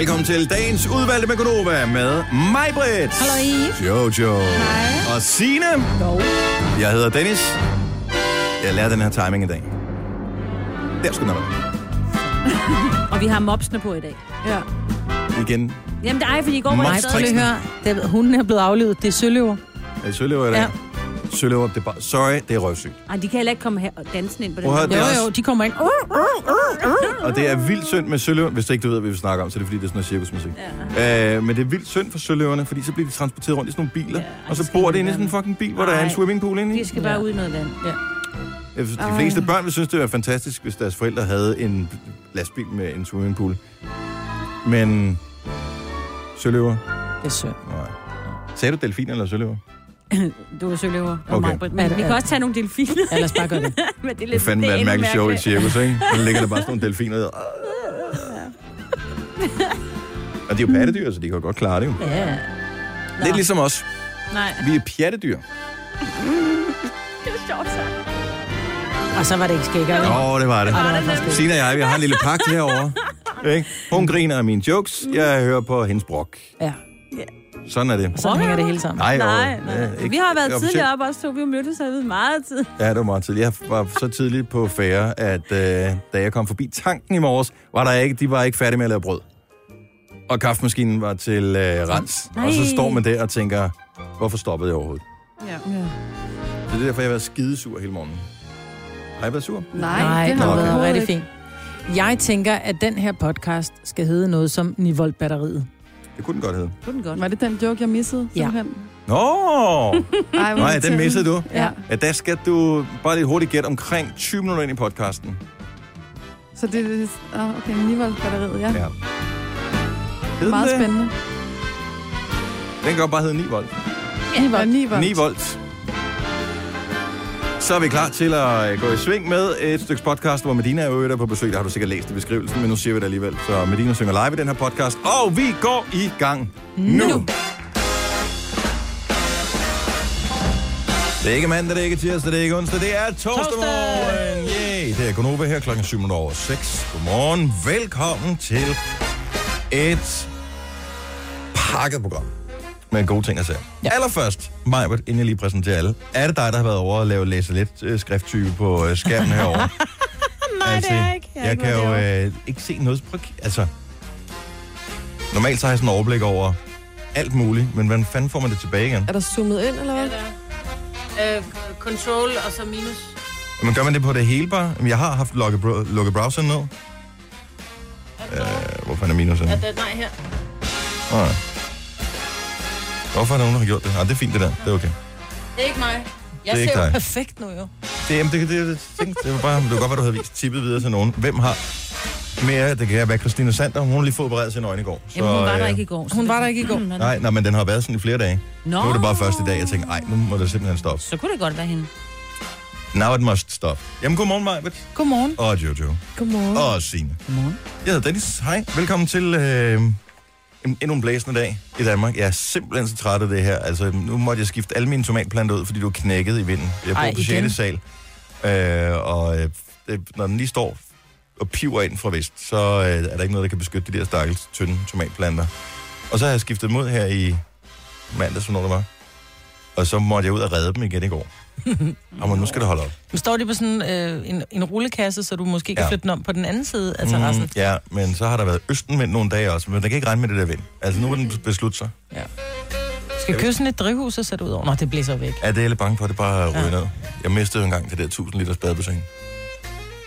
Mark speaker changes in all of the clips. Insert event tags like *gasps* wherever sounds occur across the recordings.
Speaker 1: Velkommen til dagens udvalgte med Gunova med mig, Britt.
Speaker 2: Hallo
Speaker 1: Jojo. Hej. Og Signe.
Speaker 2: Jo.
Speaker 1: Jeg hedder Dennis. Jeg lærer den her timing i dag. Der skulle den have
Speaker 3: Og vi har mopsene på i dag.
Speaker 2: Ja.
Speaker 1: Igen.
Speaker 3: Jamen, det er fordi i går var
Speaker 1: Mops.
Speaker 3: det
Speaker 2: Nej, prøv lige at høre. Det, hunden er blevet aflevet. Det er søløver.
Speaker 1: Er det søløver i dag?
Speaker 2: Ja.
Speaker 1: Søløver, det er bare... Sorry, det er røvsygt.
Speaker 3: Ej, de kan heller ikke komme her og danse ind på den
Speaker 1: Prøv at høre,
Speaker 3: måde.
Speaker 1: det
Speaker 2: Jo,
Speaker 1: er også-
Speaker 2: jo, de kommer ind. Uh, uh, uh, uh.
Speaker 1: Og det er vildt synd med søløver. Hvis du ikke du ved, hvad vi snakker om, så er det fordi, det er sådan noget cirkusmusik. Ja. Øh, men det er vildt synd for søløverne, fordi så bliver de transporteret rundt i sådan nogle biler.
Speaker 3: Ja, ej,
Speaker 1: og så bor
Speaker 3: de
Speaker 1: det inde i sådan en fucking bil, hvor der er en
Speaker 3: Nej.
Speaker 1: swimmingpool inde i.
Speaker 3: De skal bare ud i noget vand. Ja.
Speaker 1: De fleste børn vil synes, det var fantastisk, hvis deres forældre havde en lastbil med en swimmingpool. Men søløver?
Speaker 2: Det er synd.
Speaker 1: Nej. Sagde du delfiner eller søløver?
Speaker 3: Du er søløver.
Speaker 1: Okay.
Speaker 3: Okay. Mig, men
Speaker 2: det-
Speaker 3: vi kan også tage nogle delfiner.
Speaker 2: Ja, lad os bare gøre det. *laughs*
Speaker 3: men det er
Speaker 1: Det
Speaker 3: lidt
Speaker 1: fandme er et mærkeligt show i cirkus, ikke? *laughs* Så ligger der bare sådan nogle delfiner der. Og de er jo pattedyr, så de kan jo godt klare det jo.
Speaker 2: Ja.
Speaker 1: Lidt ligesom os.
Speaker 3: Nej,
Speaker 1: Vi er pjattedyr. *laughs*
Speaker 3: det er sjovt sagt.
Speaker 2: Og så var det ikke skækker.
Speaker 1: Åh, oh, det var det.
Speaker 2: Og det var.
Speaker 1: Sina og jeg, vi har en lille pagt herovre. Ikke? Hun griner af mine jokes. Jeg hører på hendes brok.
Speaker 2: Ja,
Speaker 1: Sådan er det.
Speaker 2: så hænger det hele sammen.
Speaker 1: Nej,
Speaker 3: Nej, nej.
Speaker 1: ja, ikke-
Speaker 3: vi har været tidligere op også to. Vi har mødtes herude meget tid.
Speaker 1: Ja, det var meget tidligt. Jeg var så tidligt på færre, at øh, da jeg kom forbi tanken i morges, var der ikke, de var ikke færdige med at lave brød. Og kaffemaskinen var til øh, rens. Og så
Speaker 3: Nej.
Speaker 1: står man der og tænker, hvorfor stoppede jeg overhovedet?
Speaker 3: Ja.
Speaker 2: Ja.
Speaker 1: Det er derfor, jeg har været skidesur hele morgenen. Har jeg været sur?
Speaker 4: Nej,
Speaker 2: Nej,
Speaker 4: det har
Speaker 1: okay.
Speaker 2: været rigtig fint. Jeg tænker, at den her podcast skal hedde noget som Nivolt-batteriet.
Speaker 1: Det kunne den godt hedde.
Speaker 3: Det den godt.
Speaker 4: Var det den joke, jeg missede?
Speaker 2: Ja.
Speaker 4: simpelthen?
Speaker 1: Nå!
Speaker 4: Ej,
Speaker 1: Nej, den missede du.
Speaker 4: Ja.
Speaker 1: Ja, der skal du bare lidt hurtigt gætte omkring 20 minutter ind i podcasten.
Speaker 4: Så det er... det- ah, okay, Nivold-batteriet, ja.
Speaker 1: Ja.
Speaker 4: ja.
Speaker 1: Hed
Speaker 4: Meget
Speaker 1: det?
Speaker 4: spændende.
Speaker 1: Den kan godt bare hedde 9 volt.
Speaker 4: Nivold. 9 volt.
Speaker 1: 9 volt. Så er vi klar til at øh, gå i sving med et stykke podcast, hvor Medina er der på besøg. Der har du sikkert læst i beskrivelsen, men nu siger vi det alligevel. Så Medina synger live i den her podcast, og vi går i gang nu.
Speaker 2: Nu.
Speaker 1: Det er ikke mandag, det er ikke tirsdag, det er ikke onsdag, det er torsdag morgen. Yay. Det er Konoba her klokken 7 minutter over 6. Godmorgen. Velkommen til et pakket program med gode ting at sige. Ja.
Speaker 2: Ja.
Speaker 1: Allerførst, Majbert, inden jeg lige præsenterer alle. Er det dig, der har været over at lave læse lidt øh, skrifttype på øh, skærmen herovre? *laughs*
Speaker 2: Nej, det er jeg ikke.
Speaker 1: Jeg, jeg
Speaker 2: ikke
Speaker 1: kan jo øh, ikke se noget. Prøv, altså, normalt så har jeg sådan en overblik over alt muligt, men hvordan fanden får man det tilbage igen?
Speaker 4: Er der zoomet ind, eller hvad?
Speaker 3: Øh, control og så minus.
Speaker 1: Men gør man det på det hele bare? Jamen, Jeg har haft lukket, bro- lukket browseren ned. Øh, hvorfor er der minus?
Speaker 3: Ja,
Speaker 1: Ja,
Speaker 3: det, nej, her.
Speaker 1: ja. Hvorfor er der nogen, der har gjort det? Ah, det er fint, det der. Det er okay.
Speaker 3: Det er ikke mig. Jeg
Speaker 1: Det er ikke
Speaker 3: ser jo
Speaker 1: dig.
Speaker 2: Perfekt nu jo.
Speaker 1: Det, jamen, det, det, det, det, det, var bare, det var godt, at du havde vist tippet videre til nogen. Hvem har mere? Det kan være Christina Sander. Hun har lige fået sine øjne i går.
Speaker 3: Jamen, hun var der
Speaker 1: øh,
Speaker 3: ikke i går. så
Speaker 2: Hun var der ikke i går.
Speaker 1: Nej, nej, men den har været sådan i flere dage.
Speaker 3: Nå.
Speaker 1: Nu er det bare første dag, jeg tænkte, ej, nu må det simpelthen stoppe.
Speaker 3: Så kunne det godt være hende.
Speaker 1: Now it must stop. Jamen, godmorgen, Majbet.
Speaker 2: Godmorgen.
Speaker 1: Og Jojo.
Speaker 4: Godmorgen.
Speaker 1: Og Signe.
Speaker 2: Godmorgen.
Speaker 1: Jeg hedder Dennis. Hej. Velkommen til øh, endnu en blæsende dag i Danmark. Jeg er simpelthen så træt af det her. Altså, nu måtte jeg skifte alle mine tomatplanter ud, fordi du er knækket i vinden. Jeg bor
Speaker 2: Ej,
Speaker 1: på
Speaker 2: igen?
Speaker 1: 6. sal. Øh, og øh, når den lige står og piver ind fra vest, så øh, er der ikke noget, der kan beskytte de der stakkels tynde tomatplanter. Og så har jeg skiftet ud her i mandags, hvornår det var. Og så måtte jeg ud og redde dem igen i går. *laughs* og nu skal det holde op.
Speaker 2: Men står de på sådan øh, en, en rullekasse, så du måske kan
Speaker 1: Ja.
Speaker 2: flytte den om på den anden side af terrassen?
Speaker 1: Mm, ja, men så har der været østenvind nogle dage også, men der kan ikke regne med det der vind. Altså, nu må den beslutte sig.
Speaker 2: Skal kysten et drivhus og sætte ud over? Nå, det blæser væk.
Speaker 1: Ja, det er jeg lidt bange for, at det bare ryger
Speaker 2: Ja.
Speaker 1: ned. Jeg mistede jo engang det der 1000 liters badebassin.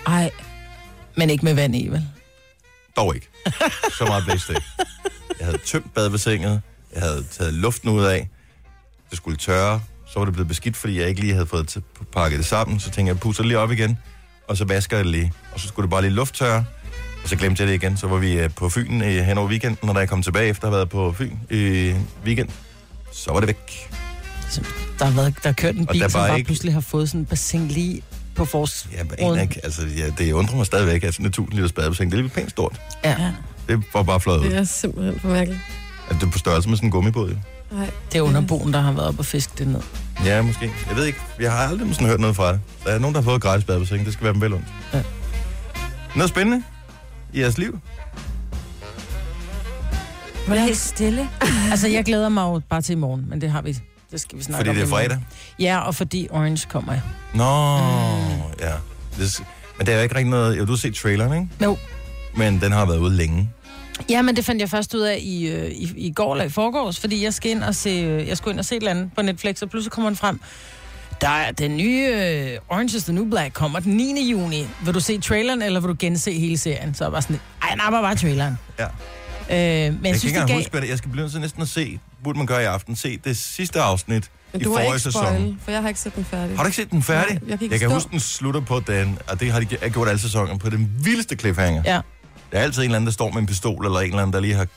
Speaker 2: Ej, men ikke med vand i, vel?
Speaker 1: Dog ikke. *laughs* Så meget blæste det. Jeg havde tømt badebassinet. Jeg havde taget luften ud af. Det skulle tørre. Så var det blevet beskidt, fordi jeg ikke lige havde fået til- pakket det sammen. Så tænkte jeg, jeg puster det lige op igen. Og så vasker jeg det lige. Og så skulle det bare lige lufttørre. Og så glemte jeg det igen. Så var vi øh, på Fyn i, hen over weekenden, og da jeg kom tilbage efter at have været på Fyn i weekend, så var det væk.
Speaker 2: Der har, været, der har kørt en bil,
Speaker 1: der
Speaker 2: som bare
Speaker 1: ikke-
Speaker 2: pludselig har fået sådan en bassin lige på fors.
Speaker 1: Ja, men en, ikke, altså, ja, det undrer mig stadigvæk, at sådan et 1000 liters badebassin, det er lidt pænt stort.
Speaker 2: Ja.
Speaker 1: Det var bare flot ud.
Speaker 4: Det er simpelthen for mærkeligt.
Speaker 1: At det er på størrelse med sådan en gummibåd. jo.
Speaker 4: Nej.
Speaker 2: Det er underboen, der har været oppe og fiske det ned.
Speaker 1: Ja, måske. Jeg ved ikke. Jeg har aldrig sådan hørt noget fra det. Der er nogen, der har fået gratis badebassin. Det skal være dem vel ondt.
Speaker 2: Ja.
Speaker 1: Noget spændende i jeres liv?
Speaker 5: Var det helt stille? *laughs*
Speaker 2: Altså, jeg glæder mig jo bare til i morgen, men det har vi. Det skal vi snakke
Speaker 1: Fordi
Speaker 2: om
Speaker 1: det er fredag.
Speaker 2: Ja, og fordi Orange kommer.
Speaker 1: Nå,
Speaker 2: Mm.
Speaker 1: ja. Det, men det er jo ikke rigtig noget... Jo, du har set traileren, ikke?
Speaker 2: Jo.
Speaker 1: Men den har været ude længe.
Speaker 2: Ja, men det fandt jeg først ud af i, øh, i, i går eller i forgårs, fordi jeg skal ind og se, øh, jeg skulle ind og se et eller andet på Netflix, og pludselig kommer den frem. Der er den nye øh, Orange is the New Black kommer den 9. juni. Vil du se traileren, eller vil du gense hele serien? Så jeg var sådan, ej, nej, bare traileren.
Speaker 1: Ja.
Speaker 2: Øh, men jeg,
Speaker 1: Jeg,
Speaker 2: synes,
Speaker 1: kan ikke engang
Speaker 2: gav...
Speaker 1: huske, det Jeg skal blive nødt til næsten at se, burde man gøre i aften, se det sidste afsnit
Speaker 4: Men
Speaker 1: i forrige
Speaker 4: ikke
Speaker 1: sæson.
Speaker 4: spoil, for jeg har ikke set den færdig.
Speaker 1: Har du ikke set den færdig?
Speaker 4: Nej, jeg kan ikke
Speaker 1: jeg kan
Speaker 4: stå.
Speaker 1: huske, den slutter på den, og det har de gjort alle sæsoner, på den vildeste cliffhanger.
Speaker 2: Ja.
Speaker 1: Der er altid en eller anden, der står med en pistol, eller en eller anden, der lige har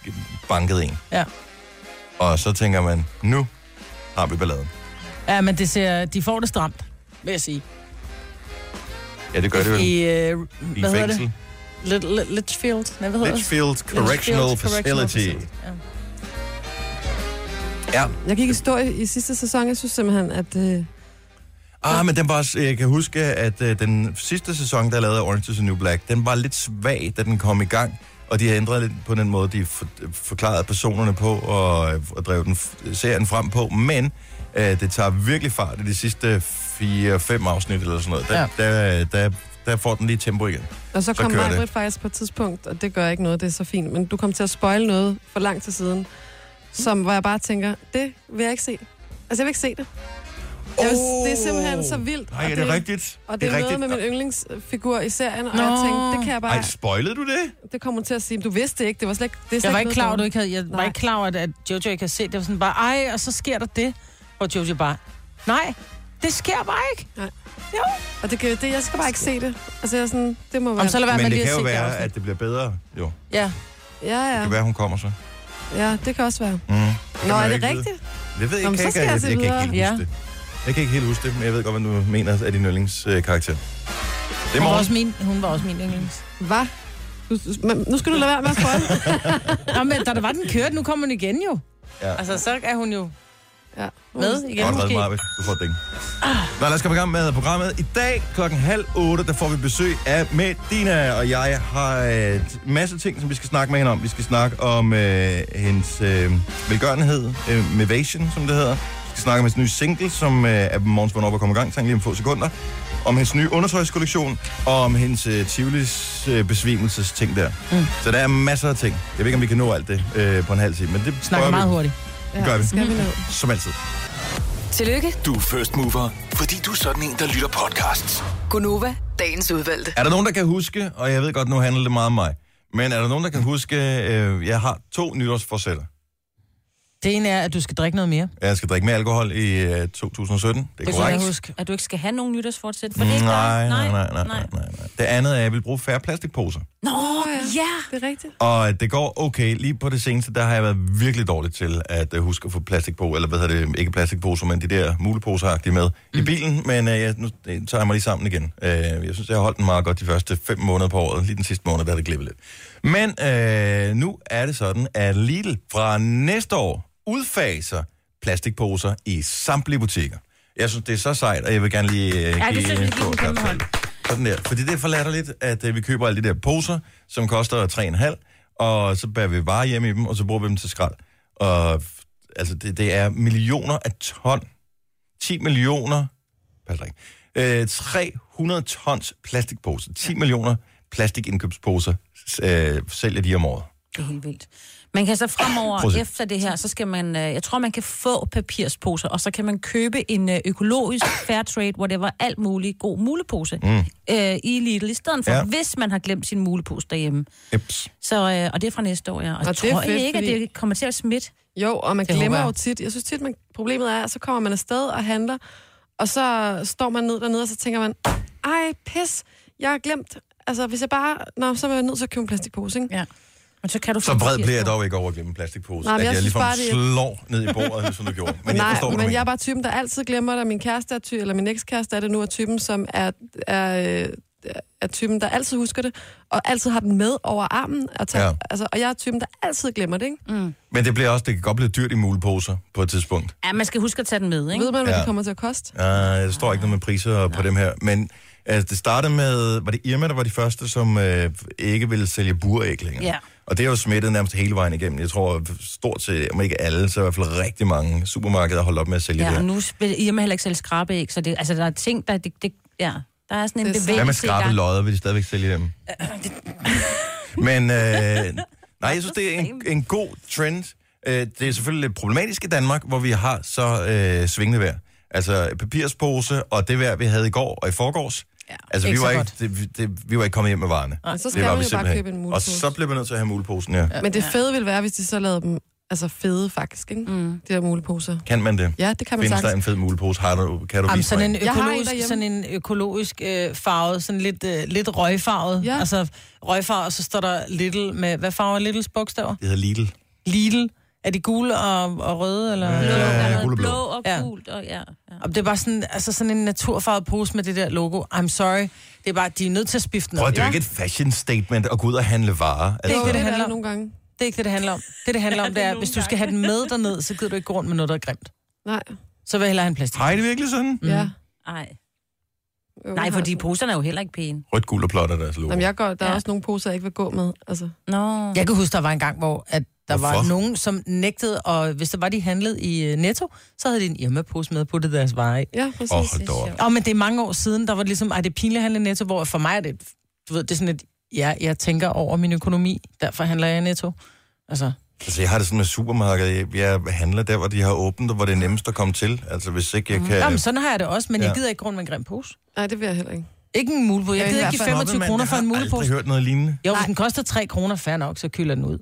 Speaker 1: banket en.
Speaker 2: Ja.
Speaker 1: Og så tænker man, nu har vi balladen.
Speaker 2: Ja, men det ser, de får det stramt, vil jeg sige.
Speaker 1: Ja, det gør det jo
Speaker 2: I, øh,
Speaker 1: i
Speaker 2: hvad hedder
Speaker 1: fængsel.
Speaker 2: det? Lit- Lit- Litchfield? Nej, hvad hedder det?
Speaker 1: Litchfield Correctional
Speaker 2: Litchfield
Speaker 1: Facility.
Speaker 2: Ja.
Speaker 1: Ja.
Speaker 4: Jeg gik i stå i, i sidste sæson. Jeg synes simpelthen, at... Øh,
Speaker 1: Ah, men den var også, jeg kan huske, at uh, den sidste sæson, der lavede Orange is the New Black, den var lidt svag, da den kom i gang. Og de har ændret lidt på den måde, de for, forklarede personerne på og, og drev den serien frem på. Men uh, det tager virkelig fart i de sidste 4-5 afsnit eller sådan noget. Der,
Speaker 2: Ja.
Speaker 1: der, der, der får den lige tempo igen.
Speaker 4: og så
Speaker 1: Så
Speaker 4: kom. Margaret faktisk på et tidspunkt, og det gør ikke noget, det er så fint, men du kom til at spoil noget for lang tid siden, som, hvor jeg bare tænker, det vil jeg ikke se. Altså, jeg vil ikke se det. Jeg vil, det er simpelthen så vildt.
Speaker 1: Nej, er det rigtigt?
Speaker 4: Og det, er,
Speaker 1: det
Speaker 4: noget med min yndlingsfigur i serien, og jeg tænkte, det kan jeg bare...
Speaker 1: Ej, spoilede du det?
Speaker 4: Det kommer til at sige, du vidste det ikke, det var slet ikke... Det er slet
Speaker 2: Jeg var ikke klar du ikke havde, jeg var
Speaker 4: Nej.
Speaker 2: ikke klar over, at, at Jojo ikke havde set det. Det var sådan bare, ej, og så sker der det. Og Jojo bare, nej, det sker bare ikke.
Speaker 4: Og det, kan- det, jeg skal bare ikke se det. Altså, jeg er sådan, det må være...
Speaker 2: Om så være med
Speaker 1: Men det
Speaker 2: lige
Speaker 1: kan
Speaker 2: at
Speaker 1: jo
Speaker 2: det
Speaker 1: være,
Speaker 2: afsnit.
Speaker 1: at det bliver bedre. Jo, det
Speaker 2: Ja,
Speaker 4: Ja, ja.
Speaker 1: kan være, hun kommer så.
Speaker 4: Ja, det kan også være.
Speaker 1: Mm. Det
Speaker 4: Nå, er
Speaker 1: jo
Speaker 4: det
Speaker 1: ikke
Speaker 4: rigtigt?
Speaker 1: Det ved jeg
Speaker 4: Nå,
Speaker 1: ikke. Jeg,
Speaker 4: så
Speaker 1: kan,
Speaker 4: skal
Speaker 1: jeg,
Speaker 4: jeg
Speaker 1: jeg, kan ikke helt
Speaker 2: videre.
Speaker 1: huske det. Jeg kan ikke helt huske det, men jeg ved godt, hvad du mener er din yndlingskarakter. Det er
Speaker 2: hun var, også min, hun var også min yndlings.
Speaker 4: Hvad? Du, men nu skal du lade være med at spoil.
Speaker 2: Nå, men da der var den kørt, nu kommer hun igen jo.
Speaker 1: Ja.
Speaker 2: Altså, så er hun jo
Speaker 4: ja.
Speaker 2: med igen
Speaker 1: Godt
Speaker 2: måske.
Speaker 1: Du får et ding. Nå, lad os komme i gang med programmet. I dag klokken halv otte, der får vi besøg af Medina, og jeg har en masse ting, som vi skal snakke med hende om. Vi skal snakke om øh, hendes øh, velgørenhed, øh, Mevation, som det hedder. Vi skal snakke om hendes nye single, som øh, er morgens hvornår vi kommer i gang, så lige om få sekunder. Om hendes nye undertøjskollektion, og om hendes øh, Tivolis øh, besvimelsesting der. Mm. Så der er masser af ting. Jeg ved ikke, om vi kan nå alt det øh, på en halv time, men det
Speaker 2: Snakker meget
Speaker 1: vi,
Speaker 2: hurtigt.
Speaker 4: ja
Speaker 1: gør vi.
Speaker 4: Skal vi ned.
Speaker 1: som altid.
Speaker 6: Tillykke,
Speaker 7: Du er first mover, fordi du er sådan en, der lytter podcasts.
Speaker 6: Gunova, dagens udvalgte.
Speaker 1: Er der nogen, der kan huske, og jeg ved godt, nu handler det meget om mig, men er der nogen, der kan huske, øh, jeg har to nytårsforsætter.
Speaker 2: Det ene er, at du skal drikke noget mere.
Speaker 1: Jeg skal drikke mere alkohol i øh, 2017. Det er
Speaker 2: Det kan
Speaker 1: korrekt.
Speaker 2: jeg huske.
Speaker 5: At du ikke skal have nogen nytårsfortsæt for det? er
Speaker 1: Nej,
Speaker 5: dig.
Speaker 1: nej, nej, nej, nej, nej. Det andet er, at jeg vil bruge færre plastikposer.
Speaker 5: Nå, ja.
Speaker 4: Det er rigtigt.
Speaker 1: Og det går okay. Lige på det seneste, der har jeg været virkelig dårlig til at uh, huske at få plastik på, eller hvad hedder det, ikke plastikposer, men de der muleposer med mm. i bilen. Men uh, jeg, nu øh, tager jeg mig lige sammen igen. Uh, jeg synes, jeg har holdt den meget godt de første fem måneder på året. Lige den sidste måned, der er det glippet lidt. Men uh, nu er det sådan, at Lidl fra næste år udfaser plastikposer i samtlige butikker. Jeg synes, det er så sejt, og jeg vil gerne lige uh,
Speaker 5: Ja, det synes en kæmpe hånd.
Speaker 1: sådan der. Fordi det er for latterligt, at øh, vi køber alle de der poser, som koster 3,5, og så bærer vi varer hjem i dem, og så bruger vi dem til skrald. Og altså, det, det er millioner af ton. 10 millioner, pas ikke, øh, 300 tons plastikposer. 10 ja. millioner plastikindkøbsposer øh, sælger de om året.
Speaker 5: Det er helt vildt. Man kan så fremover, efter det her, så skal man, øh, jeg tror, man kan få papirsposer, og så kan man købe en øh, økologisk fair trade, hvor det var alt muligt god mulepose mm. øh, i Lidl, i stedet for,
Speaker 1: Ja.
Speaker 5: hvis man har glemt sin mulepose derhjemme.
Speaker 1: Eps.
Speaker 5: Så, øh, og det er fra næste år, ja. Og,
Speaker 4: Og det er
Speaker 5: tror I
Speaker 4: fedt,
Speaker 5: ikke,
Speaker 4: fordi-
Speaker 5: at det kommer til at smitte?
Speaker 4: Jo, og man
Speaker 2: Det
Speaker 4: glemmer jo tit. Jeg synes tit, man, problemet er, at så kommer man afsted og handler, og så står man ned dernede, og så tænker man, ej, pis, jeg har glemt. Altså, hvis jeg bare... Nå, så er jeg nødt til at købe en plastikpose, ikke?
Speaker 5: Ja. Men så kan du
Speaker 1: Så vred bliver jeg dog ikke over at glemme en plastikpose.
Speaker 4: Nej,
Speaker 1: at
Speaker 4: jeg
Speaker 1: jeg ligefrem
Speaker 4: bare, det
Speaker 1: slår ned i bordet, som du gjorde. Men jeg
Speaker 4: Nej,
Speaker 1: forstår, hvad du
Speaker 4: men jeg
Speaker 1: mener.
Speaker 4: er bare typen, der altid glemmer det. Min kæreste er ty, eller min ekskæreste er det nu, er typen, som er, er, øh, er typen, der altid husker det, og altid har den med over armen. Og, tager,
Speaker 1: Ja.
Speaker 4: ja. altså, og jeg er typen, der altid glemmer det, ikke?
Speaker 5: Mm.
Speaker 1: Men det bliver også, det kan godt blive dyrt i muleposer på et tidspunkt.
Speaker 5: Ja, man skal huske at tage den med, ikke?
Speaker 4: Ved man, hvad
Speaker 1: Ja.
Speaker 4: det kommer til at koste?
Speaker 1: Uh, der står ikke noget med priser på dem her, men altså, det startede med, var det Irma, der var de første, som uh, ikke ville sælge buræg længere?
Speaker 5: Ja.
Speaker 1: Og det er jo smittet nærmest hele vejen igennem. Jeg tror stort set, om ikke alle, så i hvert fald rigtig mange supermarkeder har holdt op med at sælge
Speaker 5: Ja,
Speaker 1: det
Speaker 5: og
Speaker 1: her.
Speaker 5: nu vil Irma heller ikke sælge skrabeæg, så det, altså, der er ting, der... Det, det, ja, der er sådan en
Speaker 4: Det
Speaker 5: bevægelse
Speaker 1: Hvad med skrabet lodder? Vil de stadigvæk sælge dem? *laughs* Men øh, nej, jeg synes, det er en, en god trend. Øh, det er selvfølgelig lidt problematisk i Danmark, hvor vi har så øh, svingende vejr. Altså papirspose og det vejr, vi havde i går og i forgårs. Ja, altså, vi var, ikke, det, det, vi var ikke kommet hjem med varerne.
Speaker 4: Men så
Speaker 1: Det
Speaker 4: skal
Speaker 1: var
Speaker 4: man
Speaker 1: vi
Speaker 4: jo bare købe en
Speaker 1: ikke. Og
Speaker 4: mulepose.
Speaker 1: så blev vi nødt til at have muleposen, ja.
Speaker 4: Men det fede ville være, hvis de så lavede dem altså fede faktisk, ikke? Mm. De der muleposer.
Speaker 1: Kan man det?
Speaker 4: Ja, det kan man
Speaker 1: Findes der
Speaker 4: sagtens.
Speaker 1: en fed mulepose? Har du, kan du
Speaker 2: Jamen,
Speaker 1: vise
Speaker 2: sådan
Speaker 1: mig?
Speaker 2: en
Speaker 4: Jeg har en
Speaker 2: økologisk,
Speaker 4: derhjemme.
Speaker 2: sådan en økologisk øh, farvet, sådan lidt, øh, lidt røgfarvet.
Speaker 4: Ja.
Speaker 2: Altså røgfarvet, og så står der Little med, hvad farve er Littles bogstaver?
Speaker 1: Det hedder Lidl.
Speaker 2: Lidl. Er de gule og, og røde, eller?
Speaker 1: Ja.
Speaker 5: Blå, er
Speaker 1: gul og
Speaker 5: noget
Speaker 1: blå.
Speaker 5: blå og
Speaker 2: Ja.
Speaker 5: gult, og ja. ja.
Speaker 2: Og det er bare sådan, altså sådan en naturfarvet pose med det der logo. I'm sorry. Det er bare, de er nødt til at spifte den
Speaker 1: Prøv,
Speaker 2: op.
Speaker 1: det er jo ikke et fashion statement at gå ud og handle varer.
Speaker 2: Det er ikke det, det
Speaker 4: er
Speaker 2: handler
Speaker 4: det
Speaker 2: om.
Speaker 4: nogle gange.
Speaker 2: Det er ikke det, det handler om. Det, det handler om, det er, hvis du skal have den med derned, så gider du ikke gå rundt med noget, der er grimt.
Speaker 4: Nej.
Speaker 2: Så vil jeg hellere have en plastik.
Speaker 1: I det virkelig sådan?
Speaker 4: Mm. Ja.
Speaker 5: Ej.
Speaker 4: Jo,
Speaker 5: Nej, for de poserne er jo heller ikke pæne.
Speaker 1: Rødt, guld og blåt er deres logo.
Speaker 4: Jamen, jeg går, der er
Speaker 5: Ja.
Speaker 4: også nogle poser, jeg ikke vil gå med. Altså.
Speaker 5: Nå.
Speaker 2: Jeg kan huske, der var en gang, hvor at der
Speaker 1: Hvorfor?
Speaker 2: var nogen, som nægtede, og hvis der var, de handlede i øh, Netto, så havde de en Irma-pose med og puttet deres varer i.
Speaker 4: Ja, præcis.
Speaker 1: Da op.
Speaker 2: Og men det er mange år siden, der var det ligesom, ej, det er pinligt at handle i Netto, hvor for mig er det, du ved, det er sådan et, ja, jeg tænker over min økonomi, derfor handler jeg i Netto. Altså,
Speaker 1: Altså, jeg har det sådan med supermarkedet. Jeg, jeg handler der, hvor de har åbent, og hvor det er nemmest at komme til. Altså, hvis ikke jeg kan...
Speaker 2: Jamen, sådan har jeg det også, men
Speaker 1: Ja.
Speaker 2: jeg gider ikke gå rundt med en grim pose.
Speaker 4: Nej, det vil jeg heller ikke.
Speaker 2: Ikke en mulepose. Jeg gider ikke give
Speaker 4: fald.
Speaker 2: 25
Speaker 1: Mand,
Speaker 2: kroner
Speaker 1: jeg
Speaker 2: for en
Speaker 1: har
Speaker 2: mulepose.
Speaker 1: aldrig hørt noget lignende.
Speaker 2: Jo, hvis den koster 3 kroner, fair nok, så kylder den ud.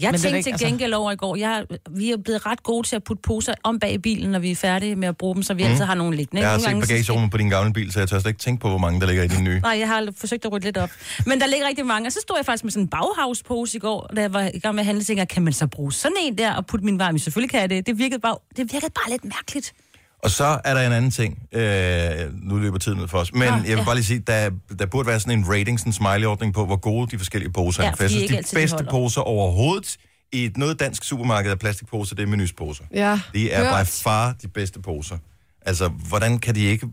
Speaker 5: Jeg
Speaker 2: Men
Speaker 5: tænkte
Speaker 2: ikke-
Speaker 5: til
Speaker 2: altså-
Speaker 5: gengæld over i går, jeg, vi er blevet ret gode til at putte poser om bag bilen, når vi er færdige med at bruge dem, så vi altid har nogle liggende.
Speaker 1: Jeg har set bagagerummet på din gamle bil, så jeg tør slet ikke tænke på, hvor mange der ligger i din nye.
Speaker 5: Nej, jeg har forsøgt at rydde lidt op. Men der ligger rigtig mange. Og så stod jeg faktisk med sådan en Bauhaus-pose i går, da jeg var i gang med at handle. Tænkte, kan man så bruge sådan en der og putte min varme? Selvfølgelig kan jeg det. Det virkede bare, det virkede bare lidt mærkeligt.
Speaker 1: Og så er der en anden ting. Øh, nu løber tiden ud for os. Men
Speaker 5: Nå,
Speaker 1: jeg vil
Speaker 5: ja.
Speaker 1: bare lige sige, der, der burde være sådan en rating, sådan en smiley-ordning på, hvor gode de forskellige poser er.
Speaker 5: Ja,
Speaker 1: For jeg synes, de
Speaker 5: de
Speaker 1: bedste
Speaker 5: holder.
Speaker 1: poser overhovedet i et noget dansk supermarked af plastikposer, det er menysposer.
Speaker 4: Ja,
Speaker 1: De er
Speaker 4: hørt.
Speaker 1: by far de bedste poser. Altså, hvordan kan de ikke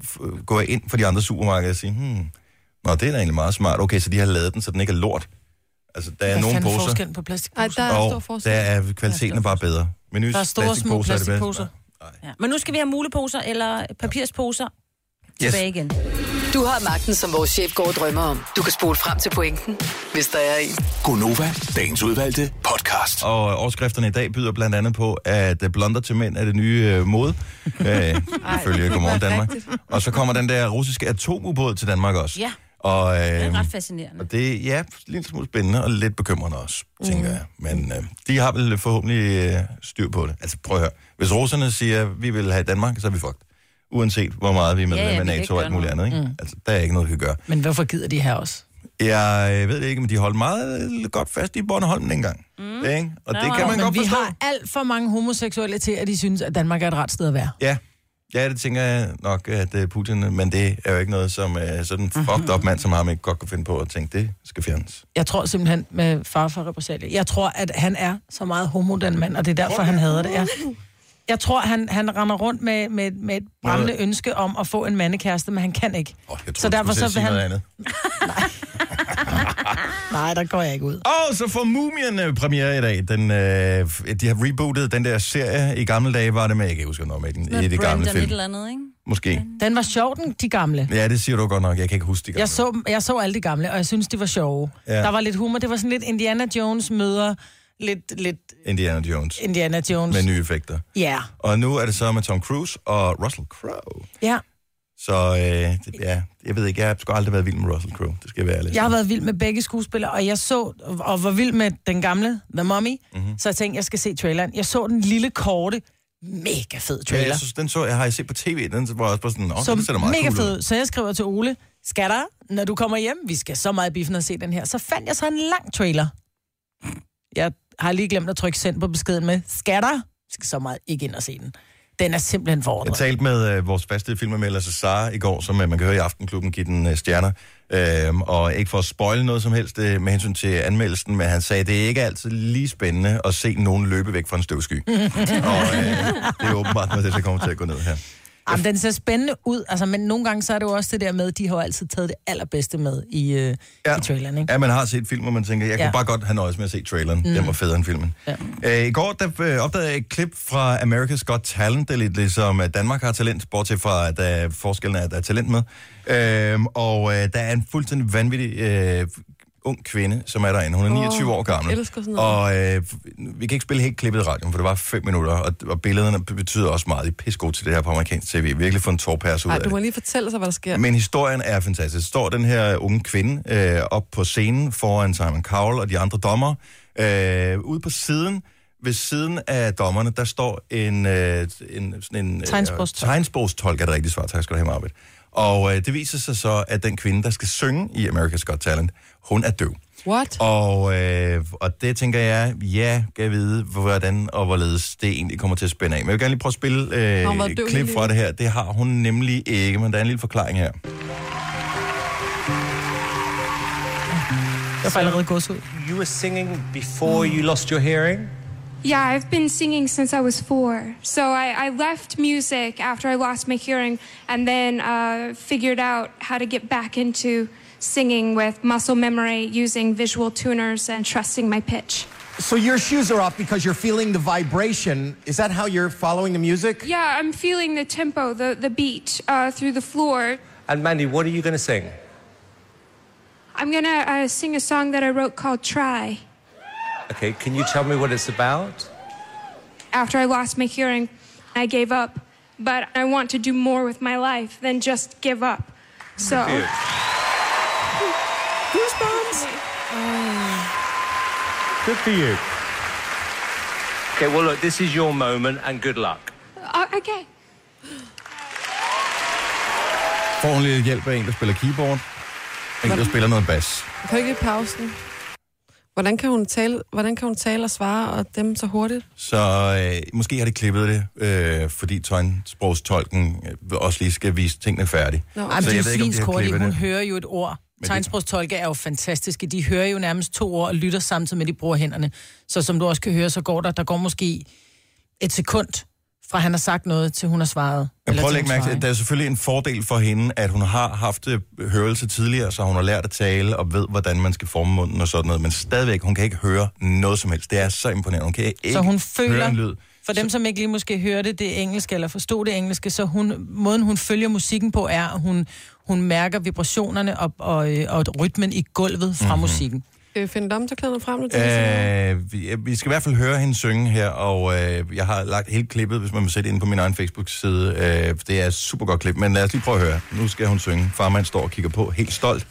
Speaker 1: gå ind for de andre supermarkeder og sige, hmm, nå, det er da egentlig meget smart. Okay, så de har lavet den, så den ikke er lort. Altså, der er
Speaker 2: Hvad
Speaker 1: nogle
Speaker 2: er
Speaker 1: poser,
Speaker 2: forskellen på
Speaker 4: Ej,
Speaker 2: plastikposer?
Speaker 4: der er stor
Speaker 1: og
Speaker 4: forskel.
Speaker 1: der er kvaliteten er bare bedre. Menys
Speaker 2: Der er store, små
Speaker 1: plastikposer
Speaker 5: Ja. Men nu skal vi have muleposer eller papirsposer tilbage igen.
Speaker 6: Du har magten, som vores chef går og drømmer om. Du kan spole frem til pointen, hvis der er en.
Speaker 7: Gonova, dagens udvalgte podcast.
Speaker 1: Og overskrifterne i dag byder blandt andet på, at øh, blonder til mænd er det nye øh, mode. *laughs* øh, ifølge Godmorgen Danmark. Og så kommer den der russiske atomubåd til Danmark også.
Speaker 5: Ja.
Speaker 1: Og,
Speaker 5: Det er
Speaker 1: øh,
Speaker 5: ret fascinerende.
Speaker 1: og det er ja, lidt smule spændende og lidt bekymrende også, tænker jeg. Men øh, de har vel forhåbentlig øh, styr på det. Altså prøv at høre. Hvis russerne siger, at vi vil have Danmark, så er vi fucked. Uanset hvor meget vi er medlem
Speaker 5: Ja, ja,
Speaker 1: af
Speaker 5: vi kan
Speaker 1: NATO og alt muligt andet. Ikke? Mm. Altså, der er ikke noget, vi kan gøre.
Speaker 2: Men hvorfor gider de her også?
Speaker 1: Jeg øh, ved det ikke, men de holdt meget øh, godt fast i Bornholm dengang. Mm. Ikke? Og det
Speaker 5: Ja,
Speaker 1: kan man
Speaker 2: Men
Speaker 1: godt
Speaker 2: vi
Speaker 1: forstå.
Speaker 2: har alt for mange homoseksuelle til, at de synes, at Danmark er et ret sted at være.
Speaker 1: Ja. Ja, det tænker jeg nok, at uh, Putin, men det er jo ikke noget, som uh, sådan en fucked up mand som ham ikke godt kan finde på at tænke, det skal fjernes.
Speaker 2: Jeg tror simpelthen med far for repressalie. Jeg tror, at han er så meget homo, den mand, og det er derfor, han hader det. Ja. Jeg tror, han, han render rundt med, med, med et brændende ønske om at få en mandekæreste, men han kan ikke.
Speaker 1: Oh, jeg tror,
Speaker 2: Så derfor så vil han-
Speaker 1: Andet. *laughs*
Speaker 2: Nej, der går jeg ikke ud.
Speaker 1: Og så får Mumien premiere i dag. Den, øh, de har rebootet den der serie. I gamle dage var det med, jeg kan ikke huske, noget med den, i det gamle film.
Speaker 5: eller andet, ikke?
Speaker 1: Måske.
Speaker 2: Den var sjov, den, de gamle.
Speaker 1: Ja, det siger du godt nok. Jeg kan ikke huske de gamle.
Speaker 2: Jeg så, jeg så alle de gamle, og jeg synes, de var sjove.
Speaker 1: Ja.
Speaker 2: Ja. Der var lidt humor. Det var sådan lidt Indiana Jones møder lidt, lidt
Speaker 1: Indiana Jones.
Speaker 2: Indiana Jones.
Speaker 1: Med nye effekter.
Speaker 2: Ja.
Speaker 1: Og nu er det så med Tom Cruise og Russell Crowe.
Speaker 2: ja.
Speaker 1: Så øh, det, ja, jeg ved ikke, jeg har sgu aldrig været vild med Russell Crowe. Det skal jeg være ærlig.
Speaker 2: Jeg har været vild med begge skuespillere, og jeg så, og var vild med den gamle, The Mummy, mm-hmm. så jeg tænkte, jeg skal se traileren. Jeg så den lille, korte, mega fed
Speaker 1: Ja,
Speaker 2: trailer.
Speaker 1: jeg synes, den så, jeg har jeg set på tv, den var også bare sådan, åh,
Speaker 2: så
Speaker 1: den ser meget
Speaker 2: mega
Speaker 1: cool
Speaker 2: fed.
Speaker 1: ud.
Speaker 2: Så jeg skriver til Ole, skatter, når du kommer hjem, vi skal så meget biffen og se den her. Så fandt jeg så en lang trailer. Jeg har lige glemt at trykke send på beskeden med, skatter, vi skal så meget ikke ind og se den. Den er simpelthen
Speaker 1: Jeg
Speaker 2: forordret.
Speaker 1: talte med øh, vores faste filmanmelder Cesar i går, som øh, man kan høre i Aftenklubben, give den øh, stjerner. Øhm, og ikke for at spoile noget som helst øh, med hensyn til anmeldelsen, men han sagde, det er ikke altid lige spændende at se nogen løbe væk fra en støvsky. *laughs* og øh, det er åbenbart noget, det der kommer til at gå ned her.
Speaker 2: Jamen, den ser spændende ud, altså, men nogle gange så er det jo også det der med, de har jo altid taget det allerbedste med i, øh, ja. i traileren, ikke?
Speaker 1: Ja, man har set film, og man tænker, jeg ja. Kunne bare godt have nøjes med at se traileren. Mm. Den var federe end filmen.
Speaker 2: Ja.
Speaker 1: Øh, I går der, øh, opdagede jeg et klip fra America's Got Talent. Det er lidt ligesom, at Danmark har talent, bortset fra, at der, forskellen er, at der er talent med. Øh, og øh, der er en fuldstændig vanvittig øh, ung kvinde, som er derinde. Hun er 29
Speaker 4: Åh,
Speaker 1: år gammel. Og øh, vi kan ikke spille helt klippet i radioen, for det var fem minutter, og, og billederne betyder også meget. De er pissegode til det her på amerikansk tv. Virkelig få en tårpærs ud
Speaker 4: Ej,
Speaker 1: af
Speaker 4: du må
Speaker 1: det.
Speaker 4: lige fortælle sig, hvad der sker.
Speaker 1: Men historien er fantastisk. Står den her unge kvinde øh, op på scenen foran Simon Cowell og de andre dommer. Øh, ude på siden, ved siden af dommerne, der står en... Øh, en, sådan en øh,
Speaker 2: Tegnsprogstolk.
Speaker 1: tegnsprogstolk er det rigtige svar. Tak skal du have, Marvitt. Og øh, det viser sig så, at den kvinde, der skal synge i America's Got Talent, hun er døv.
Speaker 4: What?
Speaker 1: Og, øh, og det tænker jeg, ja, kan jeg vide, hvordan og hvorledes det egentlig kommer til at spænde af. Men jeg vil gerne lige prøve at spille øh, et klip fra det her. Det har hun nemlig ikke, men der er en lille forklaring her.
Speaker 2: Jeg får allerede gås ud.
Speaker 8: You were singing before you lost your hearing?
Speaker 9: Yeah, I've been singing since I was four. So I, I left music after I lost my hearing and then uh, figured out how to get back into singing with muscle memory, using visual tuners, and trusting my pitch.
Speaker 10: So your shoes are off because you're feeling the vibration. Is that how you're following the music?
Speaker 9: Yeah, I'm feeling the tempo, the, the beat uh, through the floor.
Speaker 8: And Mandy, what are you going to sing?
Speaker 9: I'm gonna uh, sing a song that I wrote called Try.
Speaker 8: Okay, can you tell me what it's about?
Speaker 9: After I lost my hearing, I gave up. But I want to do more with my life than just give up. So.
Speaker 8: Good.
Speaker 4: Goosebumps.
Speaker 8: Good for you. Okay, well, look, this is your moment, and good luck.
Speaker 9: Uh, okay.
Speaker 1: Får hun lidt hjælp af en, der spiller keyboard. En, der spiller noget bas.
Speaker 4: Kan du ikke i pausen? Hvordan kan hun tale, hvordan kan hun tale og svare og dem så hurtigt?
Speaker 1: Så øh, måske har de klippet det, øh, fordi tegnsprogstolken øh, også lige skal vise tingene færdigt.
Speaker 4: Nå,
Speaker 1: Så
Speaker 2: det er
Speaker 1: jeg
Speaker 2: jo
Speaker 1: ved ikke, om de har
Speaker 2: svinskort,
Speaker 1: klippet
Speaker 2: hun hører jo et ord. Tegnsprogstolke er jo fantastiske. De hører jo nærmest to ord og lytter samtidig med, at de bruger hænderne. Så som du også kan høre, så går der, der går måske et sekund, fra han har sagt noget, til hun har svaret.
Speaker 1: Men prøv at lægge mærke til, at der er selvfølgelig en fordel for hende, at hun har haft øh, hørelse tidligere, så hun har lært at tale og ved, hvordan man skal forme munden og sådan noget. Men stadigvæk, hun kan ikke høre noget som helst. Det er så imponerende. Hun kan ikke
Speaker 2: Så hun
Speaker 1: høre
Speaker 2: føler,
Speaker 1: en lyd.
Speaker 2: for dem, som ikke lige måske hørte det engelske, eller forstod det engelske, så hun, måden hun følger musikken på, er, at hun, hun mærker vibrationerne og, og, øh, og rytmen i gulvet fra mm-hmm. musikken.
Speaker 4: Vi finde domterklæderne frem nu til øh...
Speaker 1: Øh, vi, vi skal i hvert fald høre hende synge her, og øh, jeg har lagt helt klippet, hvis man vil sætte ind på min egen Facebook-side. Øh, det er et super godt klip, men lad os lige prøve at høre. Nu skal hun synge. Farmand står og kigger på, helt stolt,